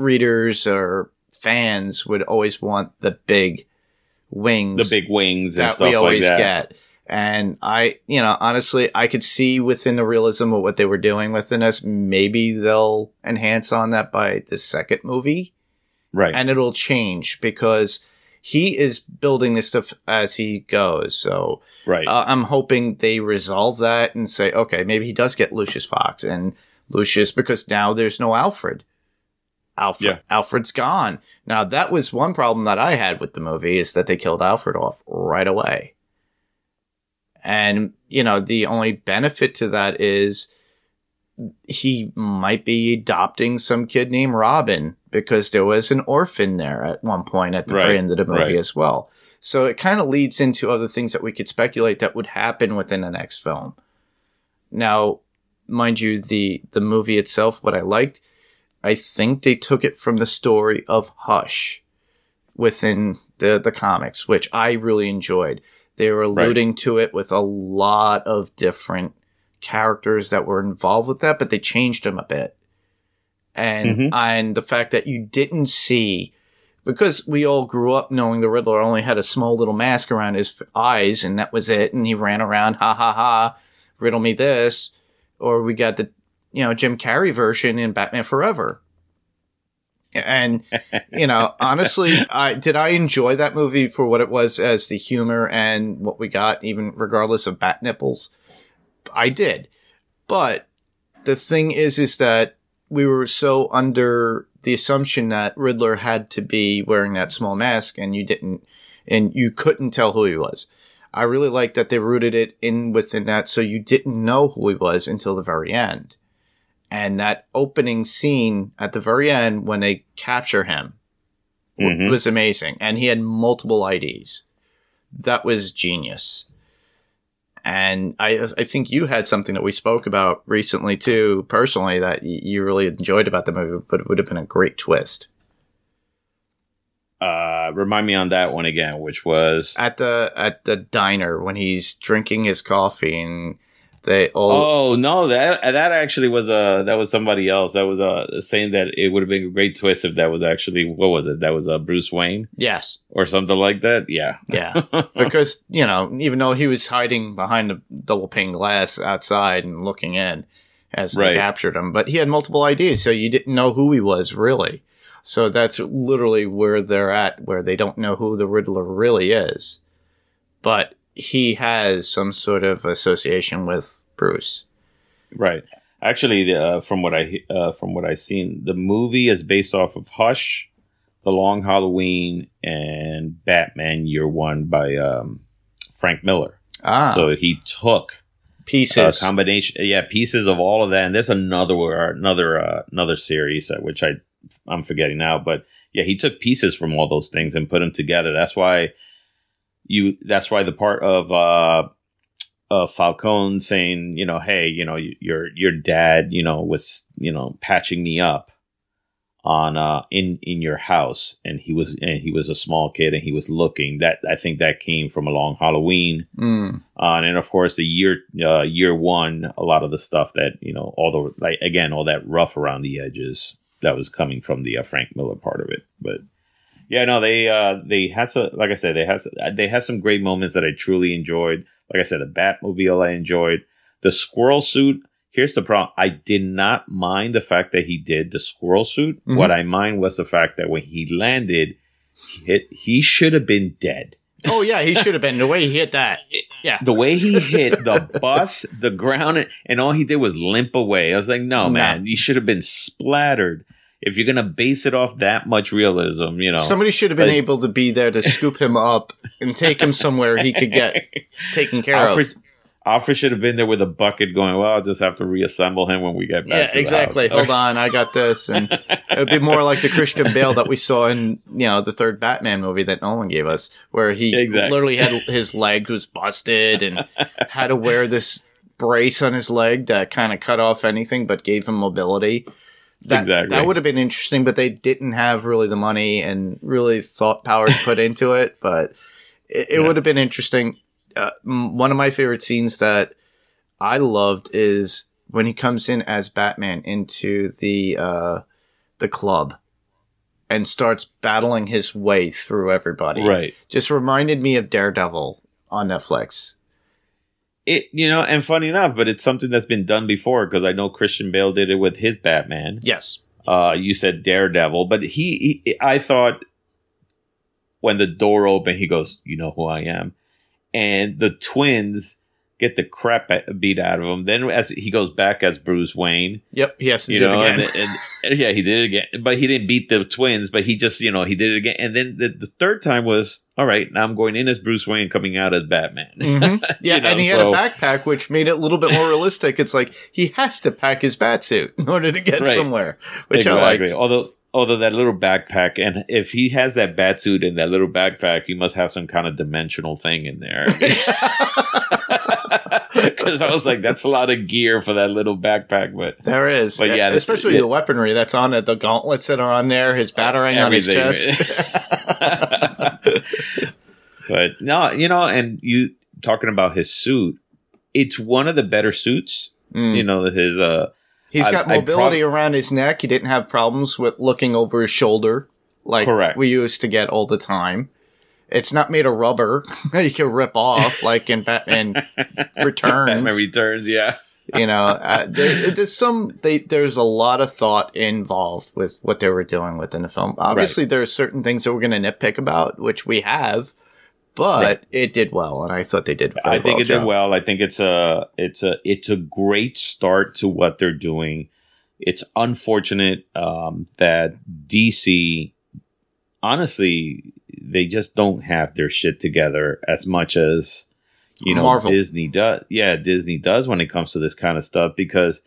C: readers or fans would always want the big wings,
D: The big wings and
C: that
D: stuff
C: we always
D: like that.
C: get. And I, you know, honestly, I could see within the realism of what they were doing within this. Maybe they'll enhance on that by the second movie
D: Right.
C: and it'll change because he is building this stuff as he goes. So
D: right.
C: uh, I'm hoping they resolve that and say, okay, maybe he does get Lucius Fox and Lucius because now there's no Alfred. Alfred,
D: Yeah.
C: Alfred's gone. Now that was one problem that I had with the movie is that they killed Alfred off right away. And you know, the only benefit to that is he might be adopting some kid named Robin because there was an orphan there at one point at the
D: Right,
C: very end of the movie
D: right.
C: as well. So it kind of leads into other things that we could speculate that would happen within the next film. Now, mind you, the the movie itself, what I liked, I think they took it from the story of Hush within the the comics, which I really enjoyed. They were
D: Right.
C: alluding to it with a lot of different characters that were involved with that, but they changed them a bit. And
D: Mhm.
C: and the fact that you didn't see because we all grew up knowing the Riddler only had a small little mask around his eyes and that was it and he ran around ha ha ha riddle me this or we got the you know Jim Carrey version in Batman Forever. And you know, [LAUGHS] honestly, I did I enjoy that movie for what it was as the humor and what we got, even regardless of bat nipples. I did. But the thing is is that we were so under the assumption that Riddler had to be wearing that small mask and you didn't and you couldn't tell who he was. I really like that they rooted it in within that so you didn't know who he was until the very end. And that opening scene at the very end when they capture him
D: Mhm.
C: was amazing. And he had multiple IDs. That was genius. And I, I think you had something that we spoke about recently too, personally, that you really enjoyed about the movie, but it would have been a great twist.
D: Uh, remind me on that one again, which was
C: At the at the diner when he's drinking his coffee and they all
D: Oh no, that that actually was uh that was somebody else. That was uh saying that it would have been a great twist if that was actually what was it? That was uh, Bruce Wayne
C: yes,
D: or something like that. Yeah,
C: yeah, [LAUGHS] because you know even though he was hiding behind the double pane glass outside and looking in, as
D: Right.
C: they captured him. But he had multiple IDs, so you didn't know who he was really. So that's literally where they're at, where they don't know who the Riddler really is. But he has some sort of association with Bruce.
D: Right. Actually, uh, from what I uh, from what I've seen, the movie is based off of Hush, The Long Halloween, and Batman Year One by um, Frank Miller.
C: Ah,
D: So he took a
C: pieces.
D: combination, yeah, pieces of all of that. And there's another another uh, another series uh, which I I'm forgetting now, but yeah, he took pieces from all those things and put them together. That's why you. That's why the part of uh, uh, Falcone saying, you know, hey, you know, your your dad, you know, was you know patching me up on uh in in your house and he was and he was a small kid and he was looking that i think that came from a long halloween
C: Mm,
D: uh, and then of course the year uh, year one, a lot of the stuff that you know, all the like again, all that rough around the edges that was coming from the uh, Frank Miller part of it. But yeah, no, they uh, they had some, like I said, they had some- they had some great moments that I truly enjoyed. Like I said, the Batmobile I enjoyed. The squirrel suit. Here's the problem: I did not mind the fact that he did the squirrel suit.
C: Mhm.
D: What I mind was the fact that when he landed, he, he should have been dead.
C: Oh yeah, he should have been the way he hit that. [LAUGHS] Yeah,
D: the way he hit the bus, the ground, and- all he did was limp away. I was like, no,
C: No.
D: man, you should have been splattered. If you're gonna base it off that much realism, you know,
C: somebody should have been
D: Like-
C: able to be there to scoop him up and take him somewhere he could get [LAUGHS] taken care
D: Alfred,
C: of.
D: Alfred should have been there with a bucket, going, "Well, I'll just have to reassemble him when we get back."
C: Yeah,
D: to the
C: exactly.
D: house."
C: Hold on, I got this, and it would be [LAUGHS] more like the Christian Bale that we saw in you know the third Batman movie that Nolan gave us, where he
D: Exactly.
C: literally had his leg was busted and had to wear this brace on his leg that kind of cut off anything but gave him mobility. That,
D: Exactly.
C: That would have been interesting, but they didn't have really the money and really thought power to put into it. But it, it
D: Yeah.
C: would have been interesting. Uh, one of my favorite scenes that I loved is when he comes in as Batman into the uh, the club and starts battling his way through everybody.
D: right.
C: Just reminded me of Daredevil on Netflix.
D: It, you know, and funny enough, but it's something that's been done before because I know Christian Bale did it with his Batman.
C: Yes.
D: Uh, you said Daredevil, but he, he, I thought when the door opened, he goes, "You know who I am," and the twins get the crap beat out of him. Then as he goes back as Bruce Wayne,
C: Yep. Yes. He
D: you know,
C: again.
D: and, and, and yeah, he did it again, but he didn't beat the twins, but he just, you know, he did it again. And then the, the third time was, all right, now I'm going in as Bruce Wayne, coming out as Batman.
C: Mhm. [LAUGHS] Yeah,
D: You know,
C: and he
D: so-
C: had a backpack, which made it a little bit more realistic. It's like he has to pack his bat suit in order to get
D: Right.
C: somewhere, which I liked.
D: Although, although that little backpack, and if he has that bat suit in that little backpack, he must have some kind of dimensional thing in there. Because [LAUGHS] I was like, that's a lot of gear for that little backpack, but
C: There is,
D: But yeah,
C: especially the weaponry that's on it, the gauntlets that are on there, his batarang on his chest. [LAUGHS]
D: but no, you know, and you talking about his suit, it's one of the better suits.
C: Mm.
D: You know, his uh,
C: He's
D: I-
C: got
D: I
C: mobility around his neck. He didn't have problems with looking over his shoulder like
D: Correct.
C: we used to get all the time. It's not made of rubber [LAUGHS] that you can rip off like in [LAUGHS] Batman Returns.
D: Batman Returns, yeah.
C: you know, uh, there, there's some. They, there's a lot of thought involved with what they were doing within the film. Obviously, there are certain things that we're going to nitpick about, which we have, but it did well, and I thought they did.
D: I think
C: well
D: it did well. I think it's a it's a it's a great start to what they're doing. It's unfortunate um, that DC, honestly, they just don't have their shit together as much as you know
C: Marvel.
D: Disney does. Yeah, Disney does when it comes to this kind of stuff. Because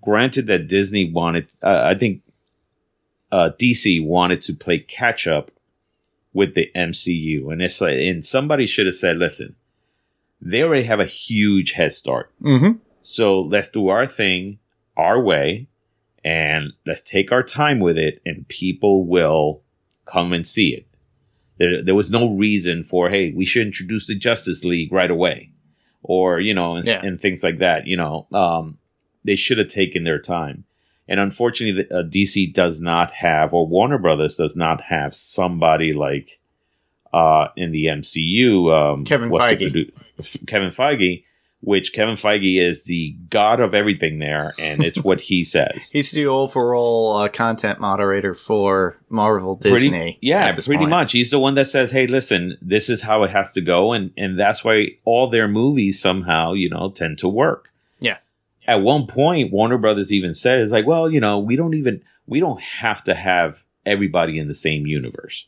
D: granted that Disney wanted, uh, I think uh, DC wanted to play catch up with the MCU, and it's like, and somebody should have said, "Listen, they already have a huge head start,
C: Mhm.
D: so let's do our thing our way, and let's take our time with it, and people will come and see it." There, there was no reason for, hey, we should introduce the Justice League right away, or you know, and,
C: Yeah.
D: and things like that. You know, um, they should have taken their time. And unfortunately, the- uh, DC does not have, or Warner Brothers does not have somebody like uh, in the MCU. Um,
C: Kevin Feige.
D: produ- Kevin Feige, which Kevin Feige is the god of everything there, and it's [LAUGHS] what he says.
C: He's the overall uh, content moderator for Marvel Disney.
D: Pretty, yeah, pretty
C: point.
D: much. He's the one that says, "Hey, listen, this is how it has to go," and and that's why all their movies somehow, you know, tend to work. At one point, Warner Brothers even said, "It's like, well, you know, we don't even we don't have to have everybody in the same universe."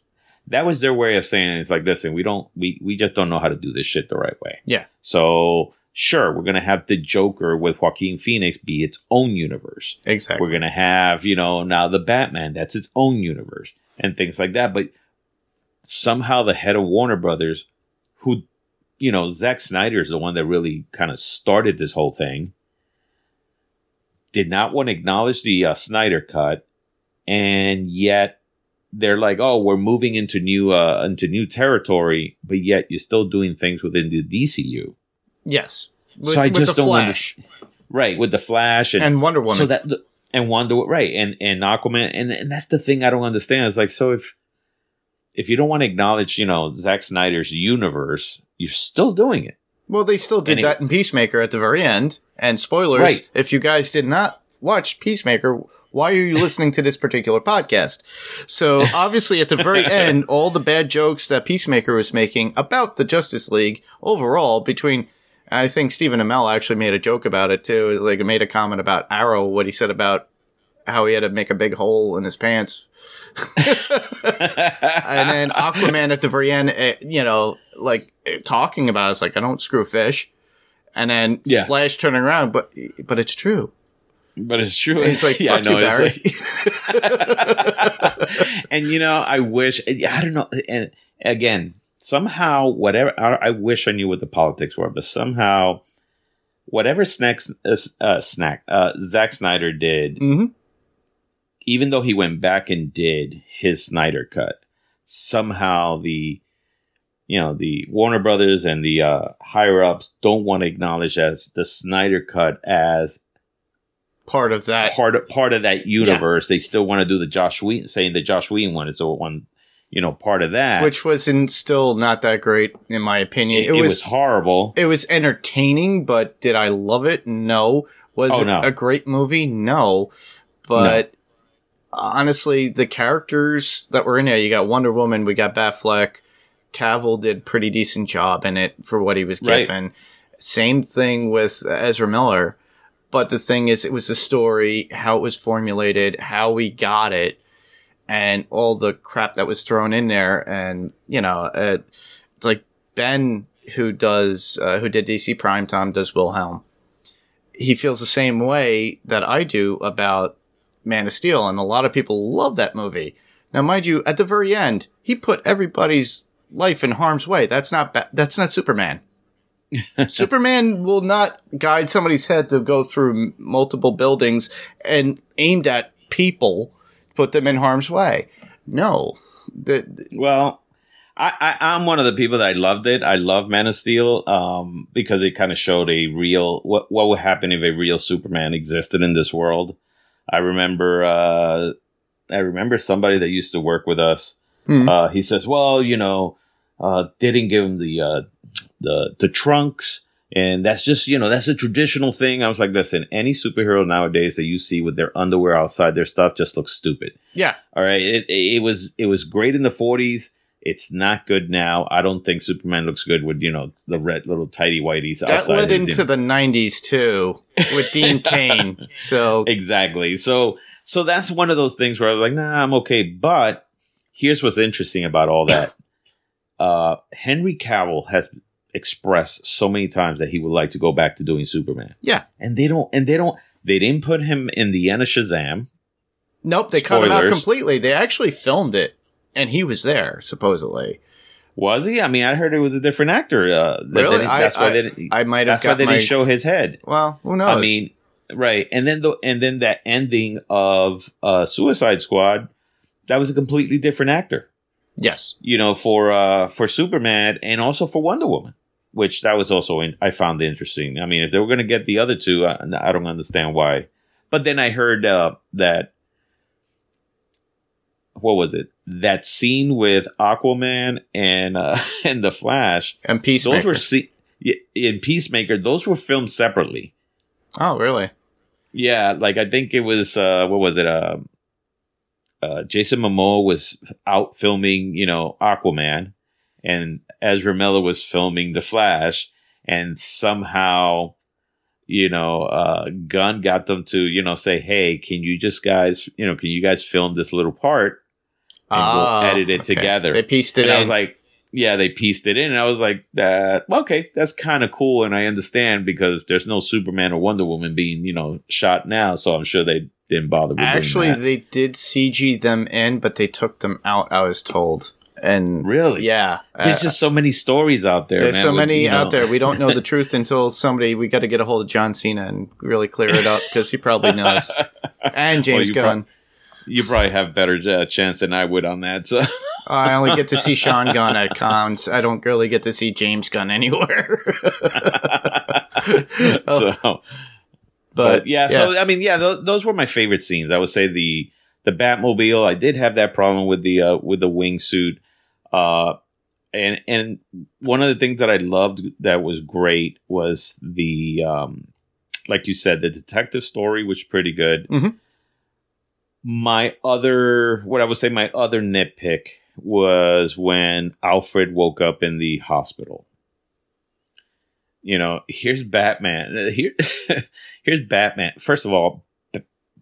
D: That was their way of saying it's like, listen, we don't we we just don't know how to do this shit the right way.
C: Yeah.
D: So sure, we're gonna have the Joker with Joaquin Phoenix be its own universe.
C: Exactly.
D: We're gonna have, you know, now the Batman, that's its own universe, and things like that. But somehow the head of Warner Brothers, who, you know, Zack Snyder is the one that really kind of started this whole thing, did not want to acknowledge the uh, Snyder cut, and yet they're like, oh, we're moving into new uh, into new territory, but yet you're still doing things within the DCU.
C: yes.
D: So I just don't
C: Flash
D: Right, with the Flash and,
C: and Wonder Woman.
D: so that and Wonder right and and Aquaman and and that's the thing I don't understand. It's like so if if you don't want to acknowledge you know Zack Snyder's universe, you're still doing it.
C: well, they still did
D: and it-
C: that in Peacemaker at the very end. And spoilers,
D: Right.
C: if you guys did not watch Peacemaker, why are you listening to this particular podcast? So [LAUGHS] obviously, at the very end, all the bad jokes that Peacemaker was making about the Justice League overall between. I think Stephen Amell actually made a joke about it too. Like, made a comment about Arrow, what he said about how he had to make a big hole in his pants [LAUGHS] and then Aquaman at the very end, eh, you know, like eh, talking about it's like I don't screw fish, and then
D: Yeah.
C: Flash turning around, but but it's true.
D: But it's true.
C: And it's like [LAUGHS]
D: yeah, I
C: fuck
D: know.
C: you, Barry.
D: like- [LAUGHS] and you know, I wish I don't know. And again, somehow, whatever I, I wish I knew what the politics were, but somehow, whatever snacks, uh, uh, snack, uh, Zack Snyder did,
C: hmm
D: even though he went back and did his Snyder cut, somehow the you know the Warner Brothers and the uh, higher ups don't want to acknowledge as the Snyder cut as
C: Part of that,
D: part of part of that universe. They still want to do the Josh Whedon, saying the Josh Whedon one is the one, you know, part of that.
C: which was in, still not that great in my opinion.
D: it, it was, horrible.
C: it was entertaining, but did I love it? No. Was
D: Oh,
C: it
D: no.
C: a great movie? No. But honestly, the characters that were in there, you got Wonder Woman, we got Batfleck, Cavill did pretty decent job in it for what he was
D: Right.
C: given. Same thing with Ezra Miller. But the thing is, it was the story, how it was formulated, how we got it, and all the crap that was thrown in there. And, you know, uh, it's like Ben, who does, uh, who did DC Primetime, does Wilhelm. He feels the same way that I do about Man of Steel, and a lot of people love that movie. Now, mind you, at the very end, he put everybody's life in harm's way. That's not ba- that's not Superman. [LAUGHS] Superman will not guide somebody's head to go through m- multiple buildings and aimed at people, put them in harm's way. No, the, the-
D: Well, I, I I'm one of the people that I loved it. I love Man of Steel um, because it kind of showed a real what what would happen if a real Superman existed in this world. I remember uh, I remember somebody that used to work with us.
C: Hmm.
D: Uh, he says, "Well, you know, uh, didn't give him the uh, the the trunks." And that's just, you know, that's a traditional thing. I was like, listen, any superhero nowadays that you see with their underwear outside their stuff just looks stupid.
C: yeah,
D: All right, it, it was it was great in the '40s. It's not good now. I don't think Superman looks good with you know the red little tidy whiteys
C: that
D: outside.
C: led
D: his, you
C: into
D: know-
C: the '90s too with Dean [LAUGHS] Cain. So
D: exactly. So so that's one of those things where I was like, nah, I'm okay. But here's what's interesting about all that. [LAUGHS] uh, Henry Cavill has expressed so many times that he would like to go back to doing Superman.
C: Yeah.
D: and they don't. And they don't. They didn't put him in the end of Shazam.
C: nope, they cut him out completely. They actually filmed it, and he was there supposedly.
D: Was he? I mean, I heard it was a different actor. Uh, that
C: Really?
D: didn't-
C: I-
D: that's why they didn't.
C: I might have
D: That's why they
C: my.
D: didn't show his head.
C: well, who knows?
D: I mean, right, and then the and then that ending of uh, Suicide Squad, that was a completely different actor.
C: Yes,
D: You know, for uh, for Superman and also for Wonder Woman, which that was also in, I found interesting. I mean, if they were going to get the other two, I, I don't understand why. But then I heard uh, that what was it? That scene with Aquaman and uh, [LAUGHS] and the Flash
C: and Peacemaker.
D: those were se- in Peacemaker, those were filmed separately.
C: Oh, really?
D: Yeah, like I think it was uh what was it? Uh, uh Jason Momoa was out filming, you know, Aquaman and Ezra Miller was filming The Flash and somehow you know, uh Gunn got them to, you know, say, "Hey, can you just guys, you know, can you guys film this little part and we'll
C: Oh,
D: edit it
C: okay.
D: together?"
C: They pieced it
D: and
C: in.
D: I was like, yeah, they pieced it in. And I was like, that okay, that's kind of cool. And I understand because there's no Superman or Wonder Woman being, you know, shot now. So I'm sure they didn't bother with
C: Actually, they did CG them in, but they took them out. I was told, and
D: Really?
C: yeah,
D: There's
C: uh,
D: just so many stories out there.
C: there's
D: man,
C: so
D: with,
C: many
D: you know-
C: out there. We don't know the [LAUGHS] truth until somebody. We got to get a hold of John Cena and really clear it up because he probably knows. [LAUGHS] And James
D: you
C: Gunn.
D: You probably have better uh, chance than I would on that. So
C: I only get to see [LAUGHS] Sean Gunn at cons. I don't really get to see James Gunn anywhere. [LAUGHS]
D: so [LAUGHS]
C: but,
D: but yeah, so I mean, yeah, those, those were my favorite scenes. I would say the the Batmobile. I did have that problem with the uh, with the wingsuit, uh, and and one of the things that I loved that was great was the um, like you said, the detective story was pretty good.
C: Mhm.
D: My other, what I would say, my other nitpick was when Alfred woke up in the hospital. You know, here's Batman. Here, [LAUGHS] here's Batman. First of all,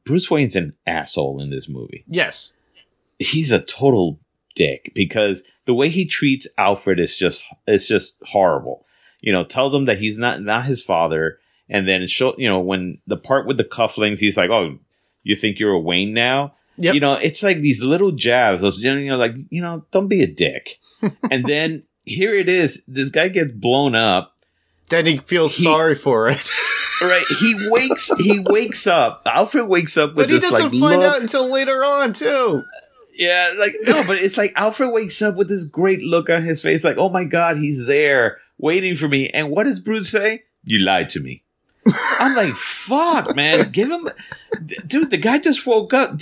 D: Bruce Wayne's an asshole in this movie.
C: yes,
D: He's a total dick because the way he treats Alfred is just it's just horrible. You know, tells him that he's not not his father, and then show you know when the part with the cufflings, he's like, "Oh, you think you're a Wayne now?"
C: Yep.
D: You know, it's like these little jabs. Those you know, like you know, don't be a dick. [LAUGHS] and then here it is. This guy gets blown up.
C: then he feels
D: He-
C: sorry for it, [LAUGHS]
D: Right? He wakes. he wakes up. Alfred wakes up with
C: but he
D: this
C: doesn't
D: like
C: find
D: look.
C: out until later on too.
D: Yeah, like no, but it's like Alfred wakes up with this great look on his face, like, oh my god, he's there waiting for me. And what does Bruce say? You lied to me. I'm like, fuck, man, give him, dude. The guy just woke up.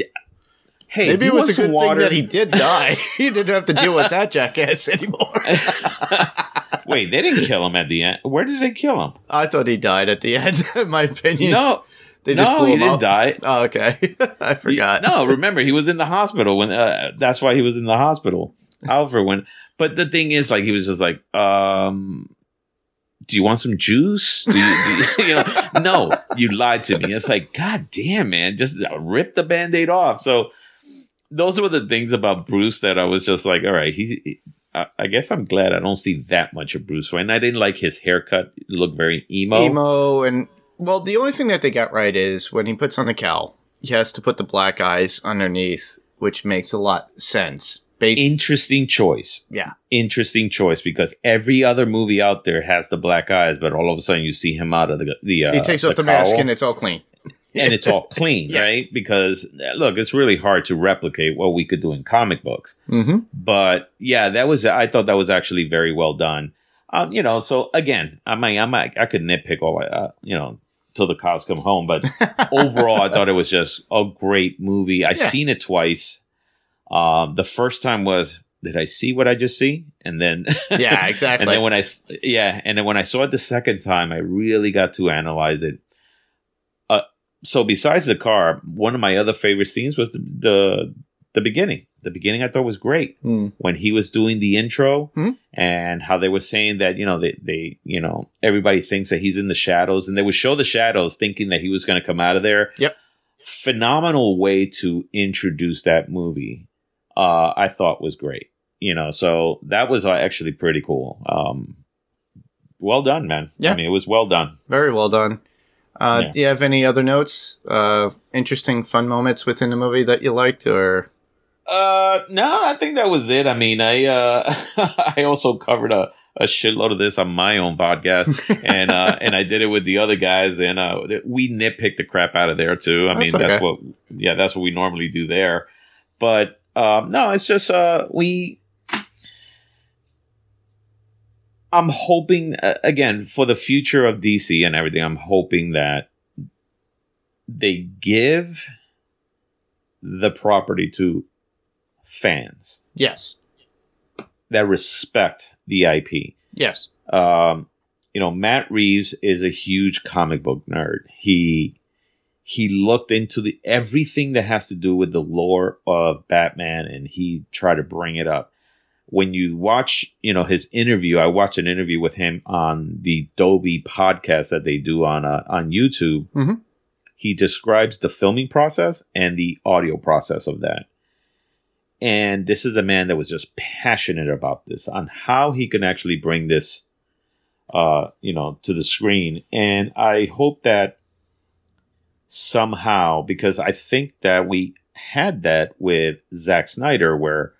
D: Hey,
C: Maybe it was a good
D: water?
C: thing that he did die. [LAUGHS] he didn't have to deal with that jackass anymore. [LAUGHS]
D: Wait, they didn't kill him at the end. Where did they kill him?
C: I thought he died at the end. [LAUGHS] In my opinion,
D: No,
C: they just
D: no, he didn't
C: up.
D: die.
C: Oh, okay, I forgot.
D: No, remember he was in the hospital when. Uh, that's why he was in the hospital. Alfred when. But the thing is, like, he was just like, um, "Do you want some juice? Do you, do you, [LAUGHS] you know?" No, you lied to me. It's like, God damn, man, just uh, rip the band-aid off. So those were the things about Bruce that I was just like, all right, he's. He, I I guess I'm glad I don't see that much of Bruce Wayne. I didn't like his haircut; it looked very emo.
C: emo and well, the only thing that they got right is when he puts on the cowl, he has to put the black eyes underneath, which makes a lot sense. Based,
D: Interesting choice.
C: yeah,
D: interesting choice because every other movie out there has the black eyes, but all of a sudden you see him out of the the. Uh,
C: he takes off the, mask and it's all clean.
D: and it's all [LAUGHS] clean,
C: Yeah.
D: right? Because look, it's really hard to replicate what we could do in comic books.
C: Mm-hmm.
D: But yeah, that was I thought that was actually very well done. Um, you know, so again, I mean, I might I could nitpick all uh, you know till the cows come home, but [LAUGHS] overall, I thought it was just a great movie. I
C: Yeah.
D: seen it twice. Um, the first time was did I see what I just see, and then [LAUGHS]
C: Yeah, exactly.
D: and then when I yeah, and then when I saw it the second time, I really got to analyze it. Uh, so besides the car, one of my other favorite scenes was the the, the beginning. The beginning I thought was great
C: Hmm.
D: when he was doing the intro
C: Mhm.
D: and how they were saying that you know they they you know everybody thinks that he's in the shadows and they would show the shadows thinking that he was going to come out of there.
C: Yep.
D: Phenomenal way to introduce that movie. Uh, I thought was great. You know, so that was uh, actually pretty cool. Um, well done, man.
C: Yeah.
D: I mean, it was well done.
C: Very well done. Uh,
D: Yeah.
C: Do you have any other notes? Uh, interesting, fun moments within the movie that you liked, or
D: Uh, no, I think that was it. I mean, I uh, [LAUGHS] I also covered a, a shitload of this on my own podcast, [LAUGHS] and uh, and I did it with the other guys, and uh, we nitpicked the crap out of there too. I
C: That's
D: mean, that's what, yeah, that's what we normally do there. But um, no, it's just uh, we. I'm hoping uh, again for the future of DC and everything. I'm hoping that they give the property to fans
C: yes,
D: that respect the IP.
C: yes,
D: Um, you know, Matt Reeves is a huge comic book nerd. He he looked into the everything that has to do with the lore of Batman and he tried to bring it up. When you watch, you know, his interview, I watched an interview with him on the Dolby podcast that they do on uh, on YouTube.
C: Mhm.
D: He describes the filming process and the audio process of that. And this is a man that was just passionate about this on how he can actually bring this uh, you know, to the screen. And I hope that somehow, because I think that we had that with Zack Snyder, where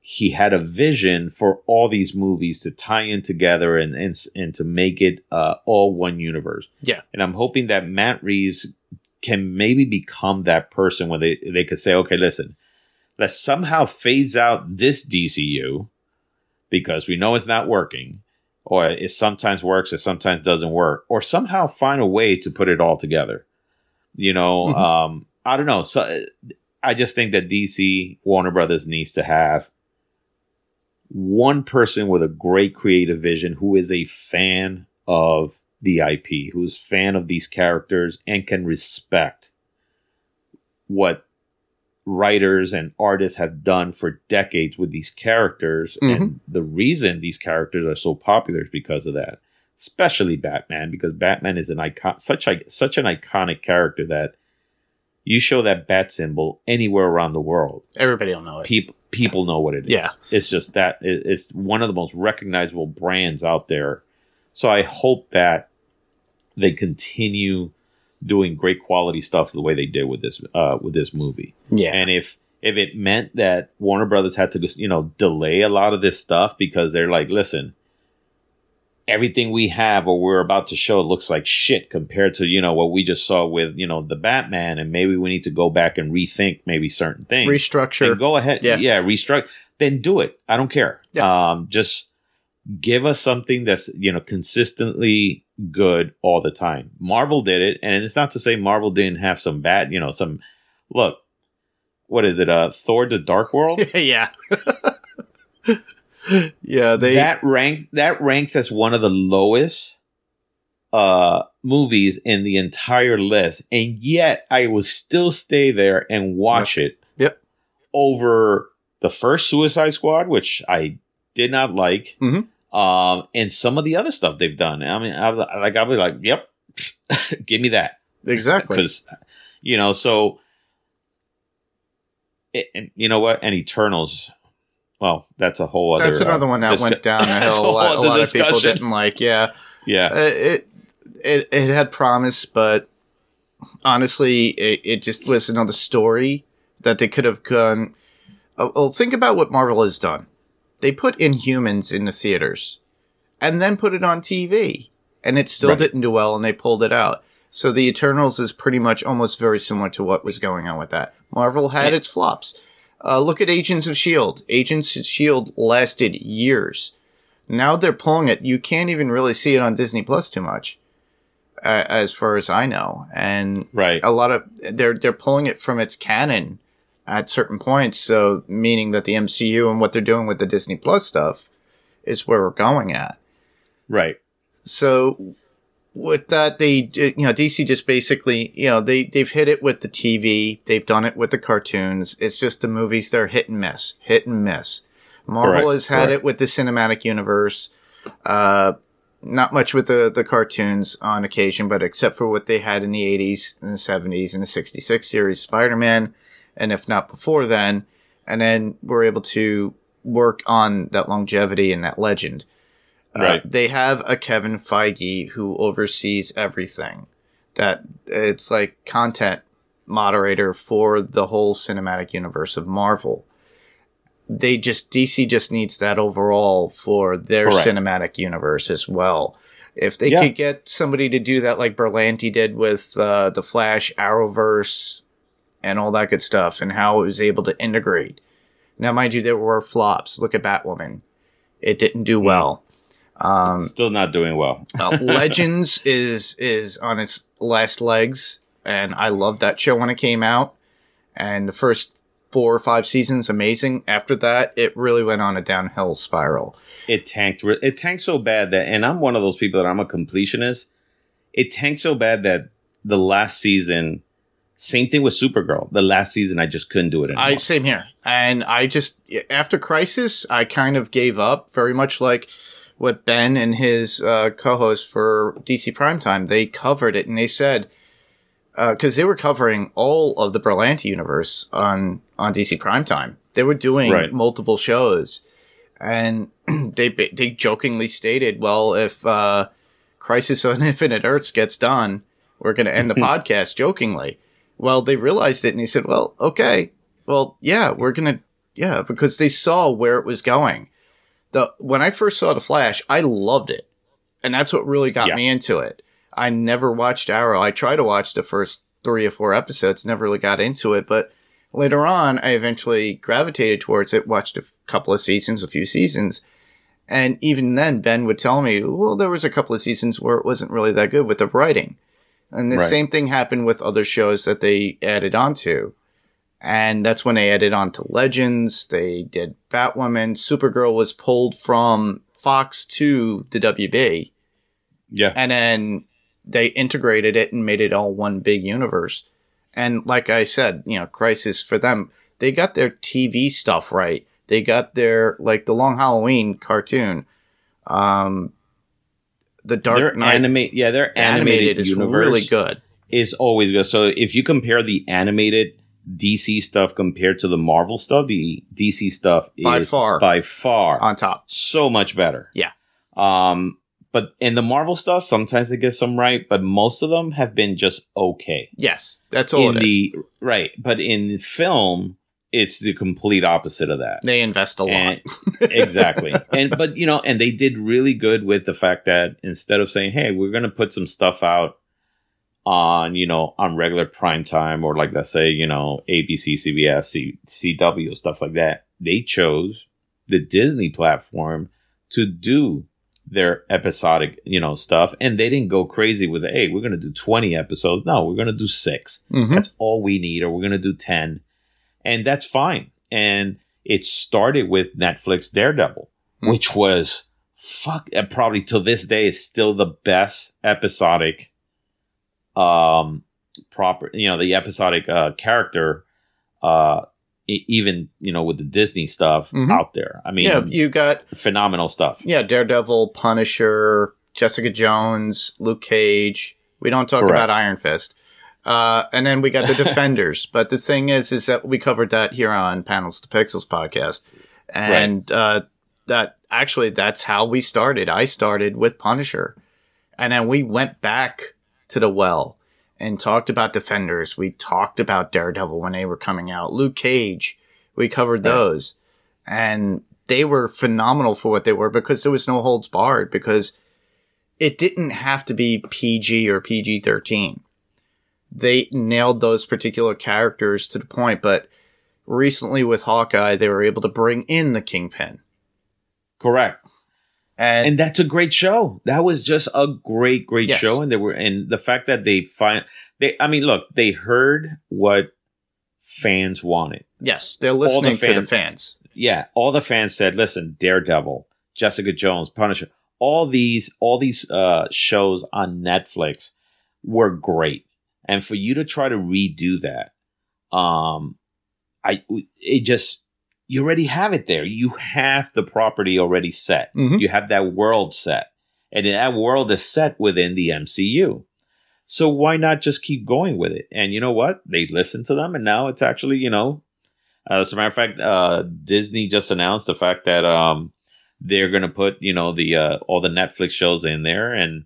D: he had a vision for all these movies to tie in together and and, and to make it uh, all one universe.
C: Yeah.
D: And I'm hoping that Matt Reeves can maybe become that person where they, they could say, okay, listen, let's somehow phase out this DCU because we know it's not working or it sometimes works, it sometimes doesn't work, or somehow find a way to put it all together. You know,
C: Mhm.
D: um, I don't know. So I just think that DC Warner Brothers needs to have one person with a great creative vision who is a fan of the IP, who's fan of these characters and can respect what writers and artists have done for decades with these characters. Mm-hmm. And the reason these characters are so popular is because of that. Especially batman because batman is an icon such a such an iconic character that you show that bat symbol anywhere around the world.
C: Everybody will know it.
D: people people know what it is.
C: Yeah.
D: it's just that it's one of the most recognizable brands out there. So i hope that they continue doing great quality stuff the way they did with this uh with this movie
C: yeah.
D: and if if it meant that Warner Brothers had to you know delay a lot of this stuff because they're like, listen, everything we have or we're about to show looks like shit compared to you know what we just saw with you know the Batman, and maybe we need to go back and rethink maybe certain things.
C: Restructure.
D: Go ahead,
C: Yeah.
D: yeah, restructure. Then do it. I don't care. Um, just give us something that's you know consistently good all the time. Marvel did it, and it's not to say Marvel didn't have some bad, you know, some look. What is it? Uh, Thor: The Dark World. [LAUGHS]
C: yeah. [LAUGHS] yeah, they
D: that ranks that ranks as one of the lowest uh movies in the entire list, and yet I will still stay there and watch it.
C: Yep.
D: Over the first Suicide Squad, which I did not like,
C: Mhm.
D: Um, and some of the other stuff they've done. I mean, I like, I'll be like, "Yep, [LAUGHS] give me that."
C: exactly.
D: because you know so it, and you know what and eternals well that's a whole other
C: That's another
D: uh,
C: one that
D: discu-
C: went down the [LAUGHS] hill. A
D: whole
C: lot, a lot of people didn't like. Yeah,
D: yeah
C: Uh, it it it had promise, but honestly, it, it just was another story that they could have gone. Oh, well, think about what Marvel has done. They put Inhumans in the theaters, and then put it on TV, and it still
D: Right.
C: didn't do well, and they pulled it out. So the Eternals is pretty much almost very similar to what was going on with that. Marvel had
D: Yeah.
C: its flops. Uh, look at Agents of Shield. Agents of Shield lasted years. Now they're pulling it. You can't even really see it on Disney Plus too much, uh, as far as I know. And
D: right
C: a lot of they're they're pulling it from its canon at certain points. So meaning that the MCU and what they're doing with the Disney Plus stuff is where we're going at.
D: right
C: So with that, they you know DC just basically you know they they've hit it with the TV, they've done it with the cartoons. It's just the movies they're hit and miss, hit and miss. Marvel
D: Correct,
C: has had
D: correct.
C: it with the cinematic universe. Uh, not much with the the cartoons on occasion, but except for what they had in the '80s and the '70s and the '66 series Spider Man, and if not before then, and then we're able to work on that longevity and that legend. Uh, they have a Kevin Feige who oversees everything. That it's like content moderator for the whole cinematic universe of Marvel. They just DC just needs that overall for their
D: Correct.
C: cinematic universe as well. If they
D: Yeah.
C: could get somebody to do that like Berlanti did with uh, the Flash, Arrowverse, and all that good stuff, and how it was able to integrate. Now, mind you, there were flops. Look at Batwoman; it didn't do well. Um,
D: still not doing well [LAUGHS]
C: uh, Legends is is on its last legs, and I loved that show when it came out. And the first four or five seasons amazing. After that, it really went on a downhill spiral.
D: it tanked it tanked so bad that and i'm one of those people that i'm a completionist it tanked so bad that the last season same thing with supergirl the last season i just couldn't do it anymore.
C: I same here, and I just after Crisis, I kind of gave up. Very much like what Ben and his uh, co-host for DC Primetime they covered it, and they said because they were covering all of the Berlanti universe on on DC Primetime. They were doing
D: Right.
C: multiple shows, and [CLEARS THROAT] they they jokingly stated, "Well, if uh, Crisis on [LAUGHS] Infinite Earths gets done, we're going to end the [LAUGHS] podcast." Jokingly, well, they realized it, and he said, "Well, okay, well, yeah, we're gonna, yeah," because they saw where it was going. The when I first saw the Flash, I loved it, and that's what really got
D: Yeah.
C: me into it. I never watched Arrow. I tried to watch the first three or four episodes, never really got into it, but later on, I eventually gravitated towards it. Watched a f- couple of seasons, a few seasons, and even then, Ben would tell me, "Well, there was a couple of seasons where it wasn't really that good with the writing." And the
D: Right.
C: same thing happened with other shows that they added onto. And that's when they added on to Legends. They did Batwoman. Supergirl was pulled from Fox to the WB.
D: yeah
C: And then they integrated it and made it all one big universe. And like I said, you know, Crisis for them, they got their TV stuff right. They got their, like the Long Halloween cartoon. Um, the Dark
D: their
C: Knight
D: animate yeah their animated,
C: animated is really good.
D: is always good so if you compare the animated dc stuff compared to the marvel stuff the dc stuff
C: By
D: is
C: far.
D: by far
C: On top.
D: so much better.
C: Yeah.
D: Um, but in the Marvel stuff, sometimes it gets some right, but most of them have been just okay.
C: Yes, that's all
D: in
C: it is.
D: the right, but in film, it's the complete opposite of that.
C: they invest a lot.
D: And- [LAUGHS] exactly. And but you know, and they did really good with the fact that instead of saying, "Hey, we're going to put some stuff out on, you know, on regular prime time or like let's say, you know, ABC, CBS, C- CW stuff like that." They chose the Disney platform to do their episodic, you know, stuff and they didn't go crazy with, "Hey, we're going to do 20 episodes." No, we're going to do 6.
C: Mhm.
D: That's all we need, or we're going to do 10. And that's fine. And it started with Netflix Daredevil,
C: Hmm.
D: which was fuck, probably till this day is still the best episodic, um, proper, you know, the episodic, uh, character, uh, even, you know, with the Disney stuff
C: Mhm.
D: out there. I mean,
C: yeah, you got
D: phenomenal stuff.
C: yeah Daredevil, Punisher, Jessica Jones, Luke Cage. We don't talk
D: Correct.
C: about Iron Fist. Uh, and then we got the [LAUGHS] Defenders. but the thing is, is that we covered that here on Panels to Pixels podcast, and uh, that actually that's how we started. I started with Punisher, and then we went back to the well and talked about Defenders. We talked about Daredevil when they were coming out. Luke Cage, we covered
D: Right.
C: those, and they were phenomenal for what they were because there was no holds barred because it didn't have to be PG or PG thirteen. They nailed those particular characters to the point, but recently with Hawkeye, they were able to bring in the Kingpin.
D: Correct.
C: And,
D: and that's a great show. That was just a great, great
C: Yes.
D: show. And they were, and the fact that they find, they, I mean, look, they heard what fans wanted.
C: yes, they're listening to the
D: fans-
C: fans.
D: Yeah, all the fans said, "Listen, Daredevil, Jessica Jones, Punisher, all these, all these uh, shows on Netflix were great." And for you to try to redo that, um, I, it just, you already have it there. You have the property already set.
C: Mhm.
D: You have that world set, and that world is set within the MCU. So why not just keep going with it? And you know what? They listened to them, and now it's actually, you know, uh, as a matter of fact, uh, Disney just announced the fact that um, they're going to put, you know, the uh, all the Netflix shows in there, and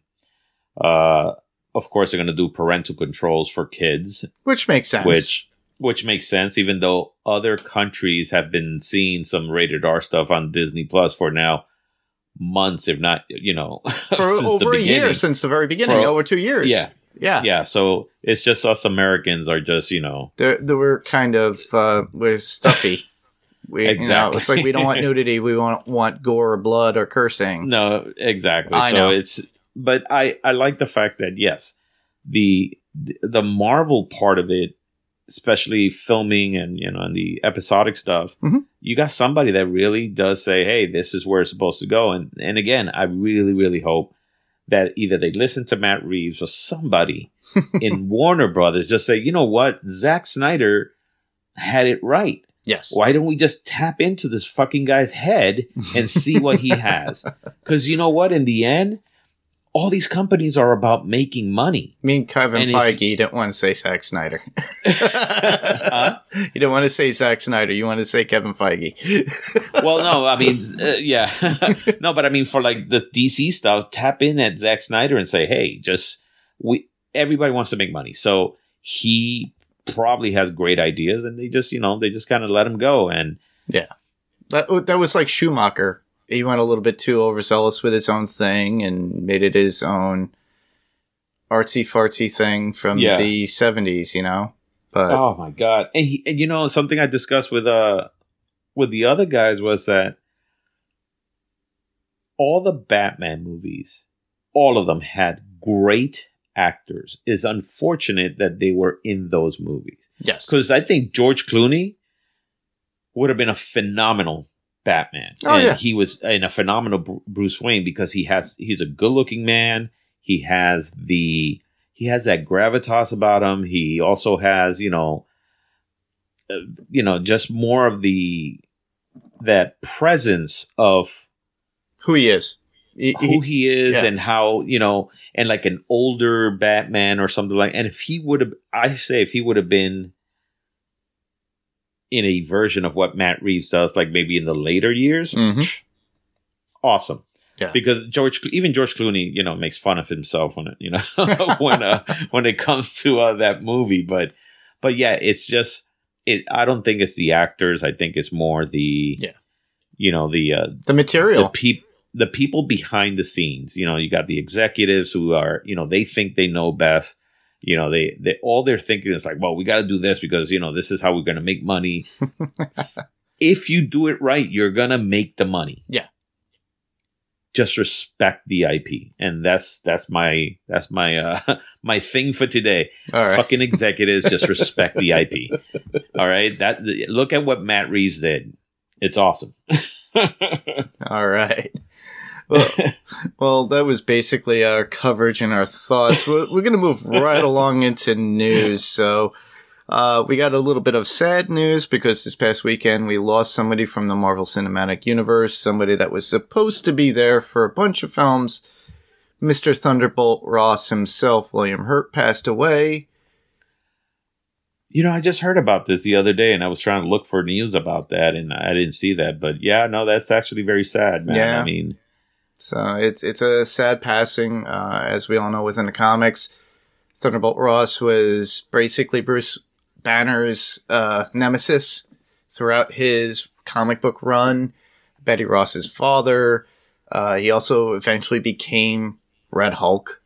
D: uh, of course, they're going to do parental controls for kids,
C: Which makes sense.
D: which which makes sense, even though other countries have been seeing some rated R stuff on Disney Plus for now months, if not, you know, [LAUGHS]
C: for
D: since the
C: over a year, since the very beginning,
D: For-
C: over two years.
D: Yeah.
C: Yeah.
D: Yeah, so it's just us Americans are just, you know,
C: They're, they were kind of, uh, we're stuffy. [LAUGHS] We, you know,
D: Exactly.
C: it's like we don't want nudity. We want, want gore or blood or cursing.
D: No, exactly.
C: I
D: so
C: know.
D: it's but I I like the fact that yes, the the Marvel part of it especially filming and you know and the episodic stuff,
C: Mhm.
D: you got somebody that really does say, "Hey, this is where it's supposed to go." And and again, I really really hope that either they listen to Matt Reeves or somebody [LAUGHS] in Warner Brothers just say, "You know what, Zack Snyder had it right."
C: Yes.
D: why don't we just tap into this fucking guy's head and see what he [LAUGHS] has? Because you know what? In the end, all these companies are about making money.
C: Me and Kevin
D: And if-
C: Feige you didn't want to say Zack Snyder. [LAUGHS]
D: Huh?
C: You didn't want to say Zack Snyder. You want to say Kevin Feige. [LAUGHS]
D: Well, no, I mean, uh, yeah, [LAUGHS] no, but I mean, for like the DC stuff, tap in at Zack Snyder and say, hey, just we everybody wants to make money, so he probably has great ideas, and they just you know they just kind of let him go, and yeah,
C: That, that was like Schumacher. He went a little bit too overzealous with his own thing and made it his own artsy fartsy thing from
D: Yeah.
C: the 70s, you know? But
D: Oh my god! And, he, and you know something I discussed with uh with the other guys was that all the Batman movies, all of them had great actors. It's unfortunate that they were in those movies
C: yes.
D: because I think George Clooney would have been a phenomenal Batman.
C: Oh,
D: and
C: yeah.
D: he was in a phenomenal Bruce Wayne because he has he's a good looking man. He has the he has that gravitas about him. He also has you know uh, you know just more of the that presence of
C: Who he is. He-
D: who he is
C: yeah.
D: and how you know and like an older batman or something like and if he would have i say if he would have been in a version of what matt reeves does like maybe in the later years
C: Mhm.
D: awesome
C: Yeah.
D: because george even george clooney you know makes fun of himself when it you know [LAUGHS] when uh when it comes to uh, that movie but but yeah it's just it i don't think it's the actors i think it's more the
C: Yeah.
D: you know the uh
C: the material.
D: the peop the people behind the scenes you know you got the executives who are you know they think they know best you know they they all they're thinking is like well we got to do this because you know this is how we're going to make money. [LAUGHS] If you do it right you're going to make the money.
C: Yeah.
D: just respect the ip and that's that's my that's my uh [LAUGHS] my thing for today.
C: All right.
D: fucking executives just [LAUGHS] respect the ip all right? That look at what matt reeves did. It's awesome.
C: All right. Well, [LAUGHS] well, that was basically our coverage and our thoughts. We're, we're going to move right along into news. So, uh, we got a little bit of sad news because this past weekend we lost somebody from the Marvel Cinematic Universe, somebody that was supposed to be there for a bunch of films. Mr. Thunderbolt Ross himself, William Hurt, passed away.
D: You know, I just heard about this the other day, and I was trying to look for news about that, and I didn't see that. But yeah, no, that's actually very sad, man.
C: Yeah.
D: I mean,
C: So it's it's a sad passing, uh, as we all know within the comics. Thunderbolt Ross was basically Bruce Banner's uh, nemesis throughout his comic book run. Betty Ross's father. Uh, he also eventually became Red Hulk,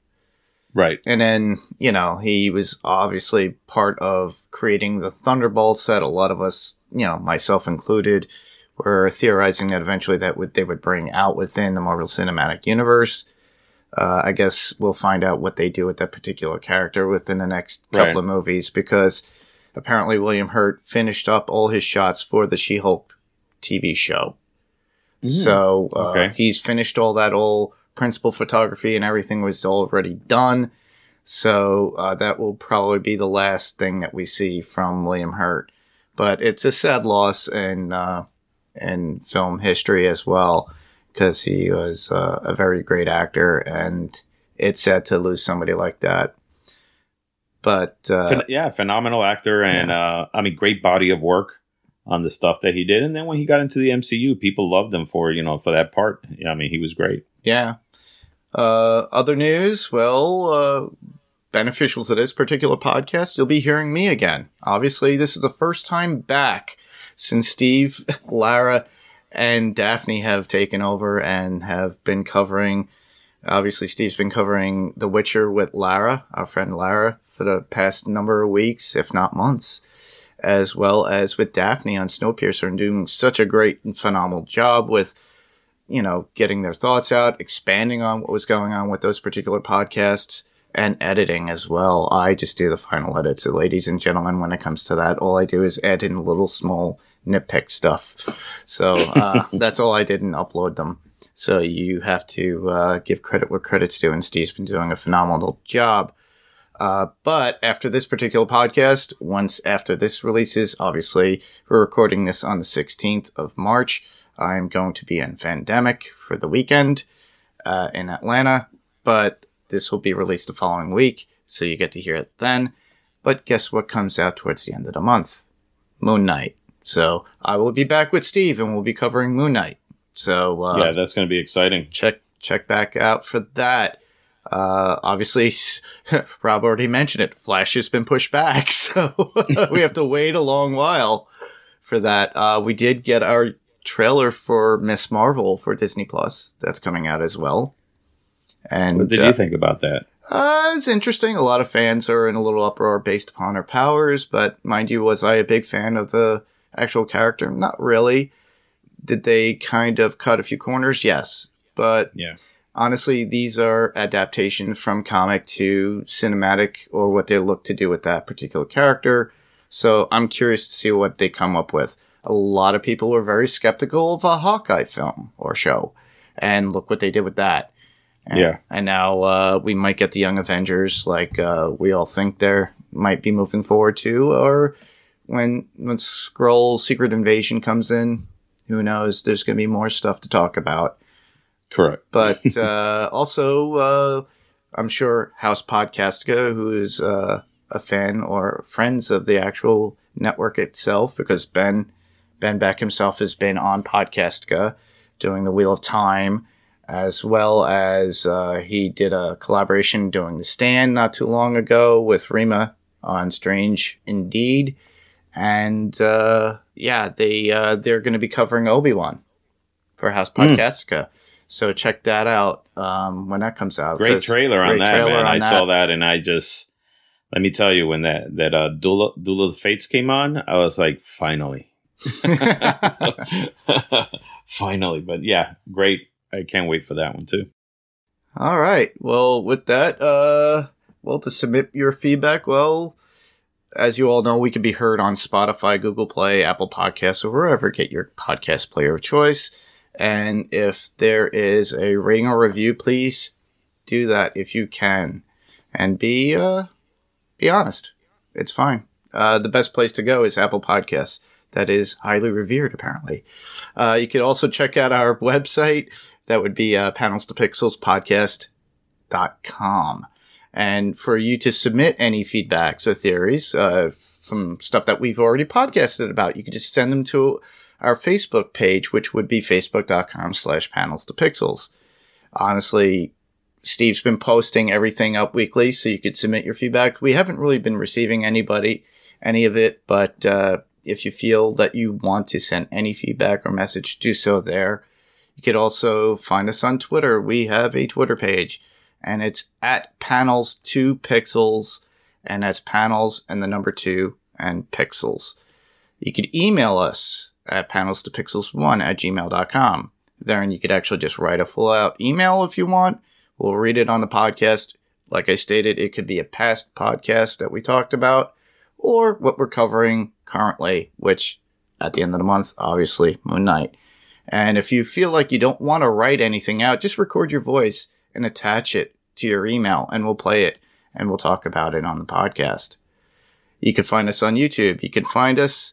D: right?
C: and then you know he was obviously part of creating the Thunderbolts that a lot of us, you know, myself included, were theorizing that eventually that would they would bring out within the Marvel Cinematic Universe. Uh, I guess we'll find out what they do with that particular character within the next couple
D: Right.
C: of movies because apparently William Hurt finished up all his shots for the She-Hulk TV show. So uh,
D: Okay.
C: he's finished all that all principal photography and everything was already done. So uh, that will probably be the last thing that we see from William Hurt. But it's a sad loss and uh, in film history as well because he was uh, a very great actor, and it's sad to lose somebody like that. But uh,
D: yeah, phenomenal actor, and uh, I mean, great body of work on the stuff that he did. And then when he got into the MCU, people loved him for you know for that part. Yeah, I mean, he was great.
C: Yeah. Uh, other news, well, uh, beneficial to this particular podcast, you'll be hearing me again. Obviously, this is the first time back since Steve, [LAUGHS] Lara, and Daphne have taken over and have been covering. Obviously, Steve's been covering The Witcher with Lara, our friend Lara, for the past number of weeks, if not months, as well as with Daphne on Snowpiercer and doing such a great and phenomenal job with you know, getting their thoughts out, expanding on what was going on with those particular podcasts, and editing as well. I just do the final edits. So ladies and gentlemen, when it comes to that, all I do is add in little small nitpick stuff. So uh, [LAUGHS] that's all I did and upload them. So you have to uh, give credit where credit's due, and Steve's been doing a phenomenal job. Uh, but after this particular podcast, once after this releases, obviously we're recording this on the 16th of March. I'm going to be in Pandemic for the weekend uh, in Atlanta, but this will be released the following week, so you get to hear it then. But guess what comes out towards the end of the month? Moon Knight. So I will be back with Steve, and we'll be covering Moon Knight. So uh,
D: yeah, that's going to be exciting.
C: check check back out for that. Uh, obviously, [LAUGHS] Rob already mentioned it. Flash has been pushed back, [LAUGHS] so [LAUGHS] we have to wait a long while for that. Uh, we did get our trailer for Ms. Marvel for Disney Plus. That's coming out as well. And
D: What did
C: uh,
D: you think about that?
C: uh, it's interesting. A lot of fans are in a little uproar based upon her powers, but mind you, was I a big fan of the actual character? Not really. Did they kind of cut a few corners? Yes. But
D: Yeah.
C: honestly, these are adaptations from comic to cinematic or what they look to do with that particular character. So I'm curious to see what they come up with. A lot of people were very skeptical of a Hawkeye film or show, and look what they did with that. And,
D: Yeah.
C: And now uh, we might get the Young Avengers, like uh, we all think they might be moving forward to, or when when Skrull Secret Invasion comes in, who knows? There's going to be more stuff to talk about
D: Correct.
C: but [LAUGHS] uh, also uh, I'm sure House Podcastica, who is uh, a fan or friends of the actual network itself, because Ben Ben Beck himself has been on Podcastica doing the Wheel of Time, as well as uh, he did a collaboration doing the Stand not too long ago with Rima on Strange Indeed, and uh, yeah, they uh, they're going to be covering Obi Wan for House Podcastica. So check that out um, when that comes out.
D: Great trailer on
C: great
D: that,
C: trailer
D: man.
C: on
D: I saw that and I just let me tell you when that that uh Duel Duel of the Fates came on, I was like, finally. [LAUGHS] [LAUGHS] So, [LAUGHS] finally. But yeah, great. I can't wait for that one too.
C: All right. Well, with that, uh, well, to submit your feedback, well, as you all know, we can be heard on Spotify, Google Play, Apple Podcasts, or wherever get your podcast player of choice. And if there is a rating or review, please do that if you can, and be uh, be honest. It's fine. Uh, the best place to go is Apple Podcasts. That is highly revered, apparently. Uh, you can also check out our website. That would be uh, panels to pixels podcast.com. And for you to submit any feedbacks or theories uh, from stuff that we've already podcasted about, you can just send them to our Facebook page, which would be facebook.com slash panels to pixels. Honestly, Steve's been posting everything up weekly, so you could submit your feedback. We haven't really been receiving anybody, any of it, but uh, if you feel that you want to send any feedback or message, do so there. You could also find us on Twitter. We have a Twitter page, and it's at panels two pixels, and that's panels and the number two and pixels. You could email us at panels to pixels one at gmail.com. There, and you could actually just write a full out email if you want. We'll read it on the podcast. Like I stated, it could be a past podcast that we talked about or what we're covering currently, which at the end of the month, obviously, Moon Knight. And if you feel like you don't want to write anything out, just record your voice and attach it to your email and we'll play it and we'll talk about it on the podcast. You can find us on YouTube. You can find us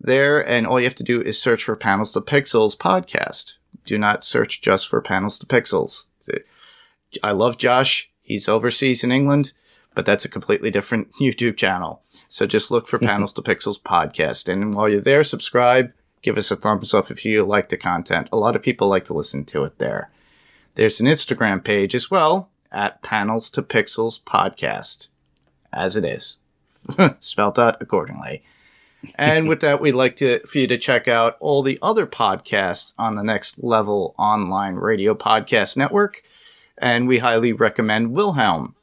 C: there and all you have to do is search for Panels to Pixels podcast. Do not search just for Panels to Pixels. I love Josh. He's overseas in England, but that's a completely different [LAUGHS] YouTube channel. So just look for [LAUGHS] Panels to Pixels podcast. And while you're there, subscribe, give us a thumbs up if you like the content. A lot of people like to listen to it there. There's an Instagram page as well at Panels to Pixels podcast, as it is, [LAUGHS] spelled out accordingly. and with that, we'd like to for you to check out all the other podcasts on the Next Level Online Radio Podcast Network, and we highly recommend Wilhelm.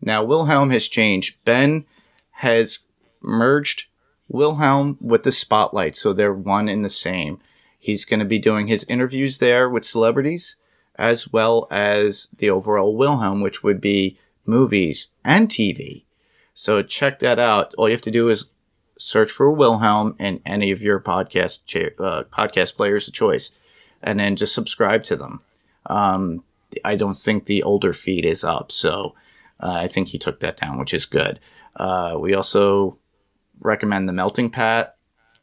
C: Now, Wilhelm has changed. Ben has merged Wilhelm with the Spotlight, so they're one and the same. He's going to be doing his interviews there with celebrities, as well as the overall Wilhelm, which would be movies, and TV. So check that out. All you have to do is search for Wilhelm in any of your podcast cha- uh, podcast players of choice, and then just subscribe to them. Um, I don't think the older feed is up, so uh, I think he took that down, which is good. Uh, we also recommend the Melting Pat.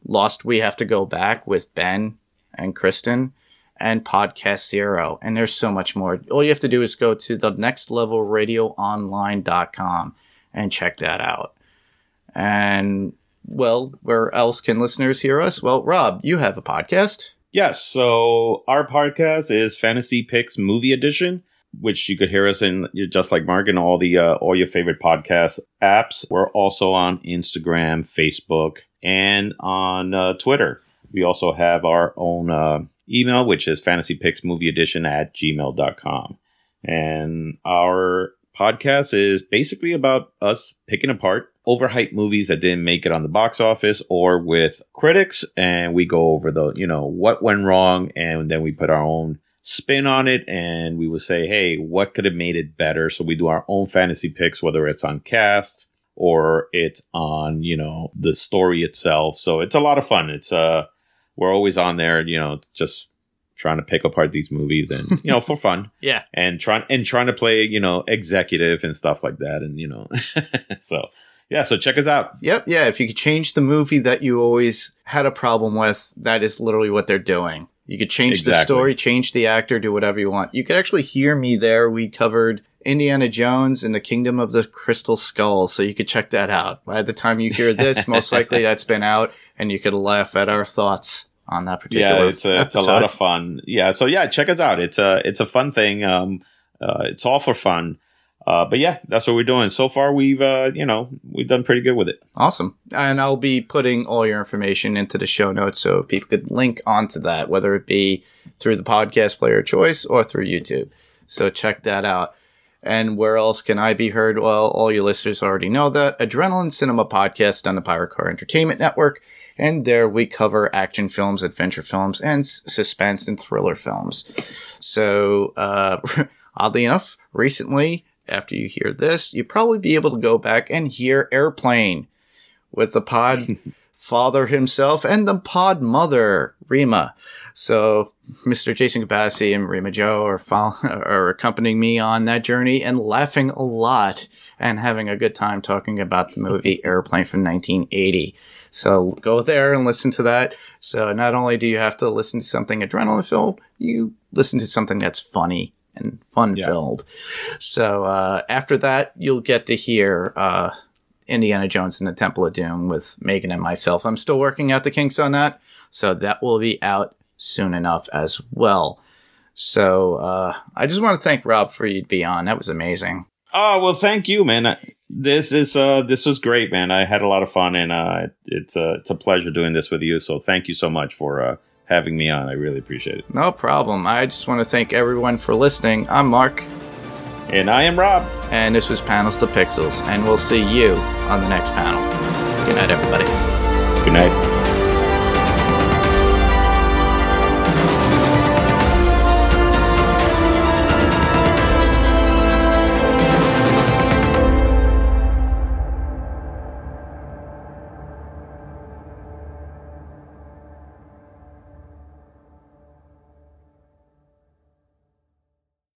C: Lost, we have to go back with Ben and Kristen and Podcast Zero. And there's so much more. All you have to do is go to the nextlevelradioonline.com and check that out. And well, where else can listeners hear us? Well, Rob, you have a podcast.
D: Yes. So our podcast is Fantasy Picks Movie Edition, which you could hear us in just like Mark in all the uh, all your favorite podcast apps. We're also on Instagram, Facebook, and on uh, Twitter. We also have our own uh, email, which is fantasypicksmovieedition at gmail.com. And our podcast is basically about us picking apart overhyped movies that didn't make it on the box office or with critics. And we go over the, you know, what went wrong. And then we put our own spin on it and we would say, hey, what could have made it better? So we do our own fantasy picks, whether it's on cast or it's on, you know, the story itself. So it's a lot of fun. It's, uh, we're always on there, you know, just trying to pick apart these movies and you know for fun [LAUGHS]
C: Yeah.
D: and trying and trying to play you know executive and stuff like that and you know [LAUGHS] so yeah so check us out
C: Yep. Yeah. If you could change the movie that you always had a problem with, that is literally what they're doing. You could change the story, change the actor, do whatever you want. You could actually hear me there. We covered Indiana Jones and the Kingdom of the Crystal Skull, so you could check that out. By the time you hear this, [LAUGHS] most likely that's been out, and you could laugh at our thoughts on that particular.
D: yeah it's a, it's a lot of fun yeah so yeah check us out it's a it's a fun thing um uh, it's all for fun uh but yeah that's what we're doing so far we've uh you know we've done pretty good with it
C: Awesome. And I'll be putting all your information into the show notes so people could link onto that, whether it be through the podcast player choice or through YouTube. So check that out. And where else can I be heard? Well, all your listeners already know that. Adrenaline Cinema Podcast on the Pirate Car Entertainment Network. And there we cover action films, adventure films, and s- suspense and thriller films. So, uh, [LAUGHS] oddly enough, recently, after you hear this, you'll probably be able to go back and hear Airplane with the pod [LAUGHS] father himself and the pod mother, Rima. So, Mr. Jason Capacity and Rima Joe are, fol- [LAUGHS] are accompanying me on that journey and laughing a lot and having a good time talking about the movie [LAUGHS] Airplane from 1980. So, go there and listen to that. So, not only do you have to listen to something adrenaline filled, you listen to something that's funny and fun filled. So, uh, after that, you'll get to hear, uh, Indiana Jones and the Temple of Doom with Megan and myself. I'm still working out the kinks on that, so that will be out soon enough as well. So uh, I just want to thank Rob for you to be on. That was amazing.
D: Oh well, thank you, man. This is uh, this was great, man. I had a lot of fun, and uh, it's uh, it's a pleasure doing this with you. So thank you so much for uh, having me on. I really appreciate it.
C: No problem. I just want to thank everyone for listening. I'm Mark,
D: And I am Rob.
C: and this was Panels to Pixels, and we'll see you on the next panel. Good night, everybody.
D: Good night.